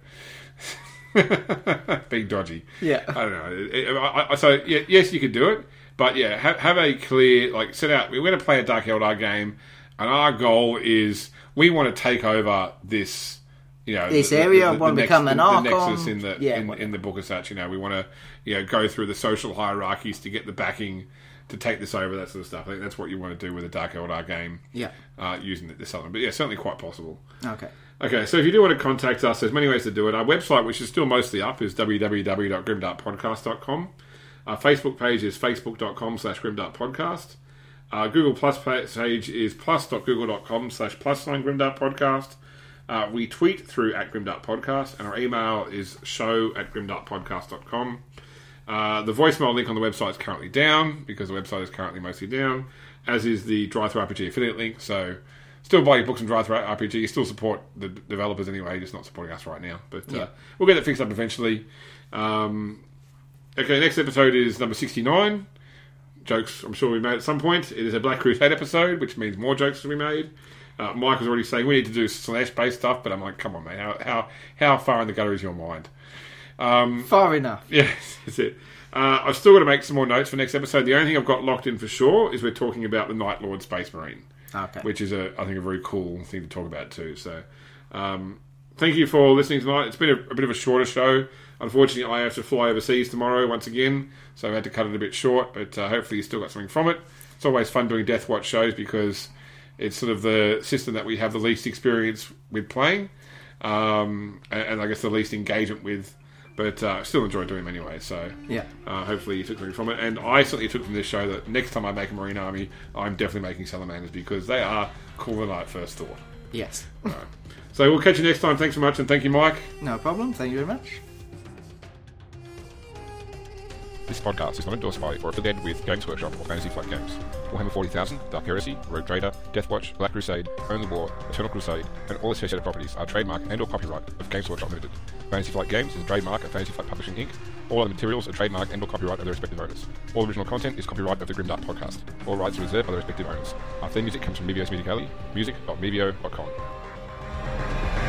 Speaker 4: being dodgy.
Speaker 5: Yeah.
Speaker 4: I don't know. It- it- I- I- so yeah, yes, you could do it, but yeah, have, have a clear like set out. We're going to play a Dark Eldar game, and our goal is we want to take over this. You know,
Speaker 5: This area, wanna become an
Speaker 4: the, the nexus in the
Speaker 5: Yeah,
Speaker 4: in, in the book as such. You know, we want to you know go through the social hierarchies to get the backing to take this over. That sort of stuff. I think that's what you want to do with a Dark Eldar game.
Speaker 5: Yeah.
Speaker 4: uh, using it this element, but yeah, certainly quite possible.
Speaker 5: Okay.
Speaker 4: Okay, so if you do want to contact us, there's many ways to do it. Our website, which is still mostly up, is www.grimdarkpodcast.com. Our Facebook page is facebook.com slash grimdarkpodcast. Our Google Plus page is plus.google.com slash plus sign grimdarkpodcast. Uh, we tweet through at grimdarkpodcast, and our email is show at grimdarkpodcast.com. Uh, the voicemail link on the website is currently down because the website is currently mostly down, as is the DriveThruRPG affiliate link. So, still buy your books and DriveThruRPG. You still support the developers anyway, just not supporting us right now. But uh, we'll get that fixed up eventually. Um, okay, next episode is number 69. Jokes I'm sure we made at some point. It is a Black Crusade episode, which means more jokes to be made. Uh, Mike was already saying we need to do slash based stuff, but I'm like, come on, man, How, how, how far in the gutter is your mind?
Speaker 5: Far enough.
Speaker 4: Yeah, that's it. Uh, I've still got to make some more notes for next episode. The only thing I've got locked in for sure is we're talking about the Night Lord Space Marine,
Speaker 5: Okay.
Speaker 4: which is a I think a very cool thing to talk about too. So, um, thank you for listening tonight. It's been a, a bit of a shorter show. Unfortunately, I have to fly overseas tomorrow once again, so I had to cut it a bit short. But uh, hopefully, you still got something from it. It's always fun doing Death Watch shows because it's sort of the system that we have the least experience with playing, um, and, and I guess the least engagement with. But uh, still enjoy doing them anyway. So
Speaker 5: Yeah.
Speaker 4: uh, hopefully you took something from it. And I certainly took from this show that next time I make a Marine Army, I'm definitely making Salamanders because they are cooler than I at first thought.
Speaker 5: Yes.
Speaker 4: All right. So we'll catch you next time. Thanks so much, and thank you, Mike.
Speaker 5: No problem. Thank you very much.
Speaker 3: This podcast is not endorsed by or affiliated with Games Workshop or Fantasy Flight Games. Warhammer 40,000, Dark Heresy, Rogue Trader, Deathwatch, Black Crusade, Only War, Eternal Crusade, and all associated properties are trademark and or copyright of Games Workshop Limited.
Speaker 4: Fantasy Flight Games is a trademark of Fantasy Flight Publishing Inc. All other materials are trademark and or copyright of their respective owners. All original content is copyright of the Grimdark Podcast. All rights are reserved by their respective owners. Our theme music comes from Mevio's Music Alley, music.mevio.com.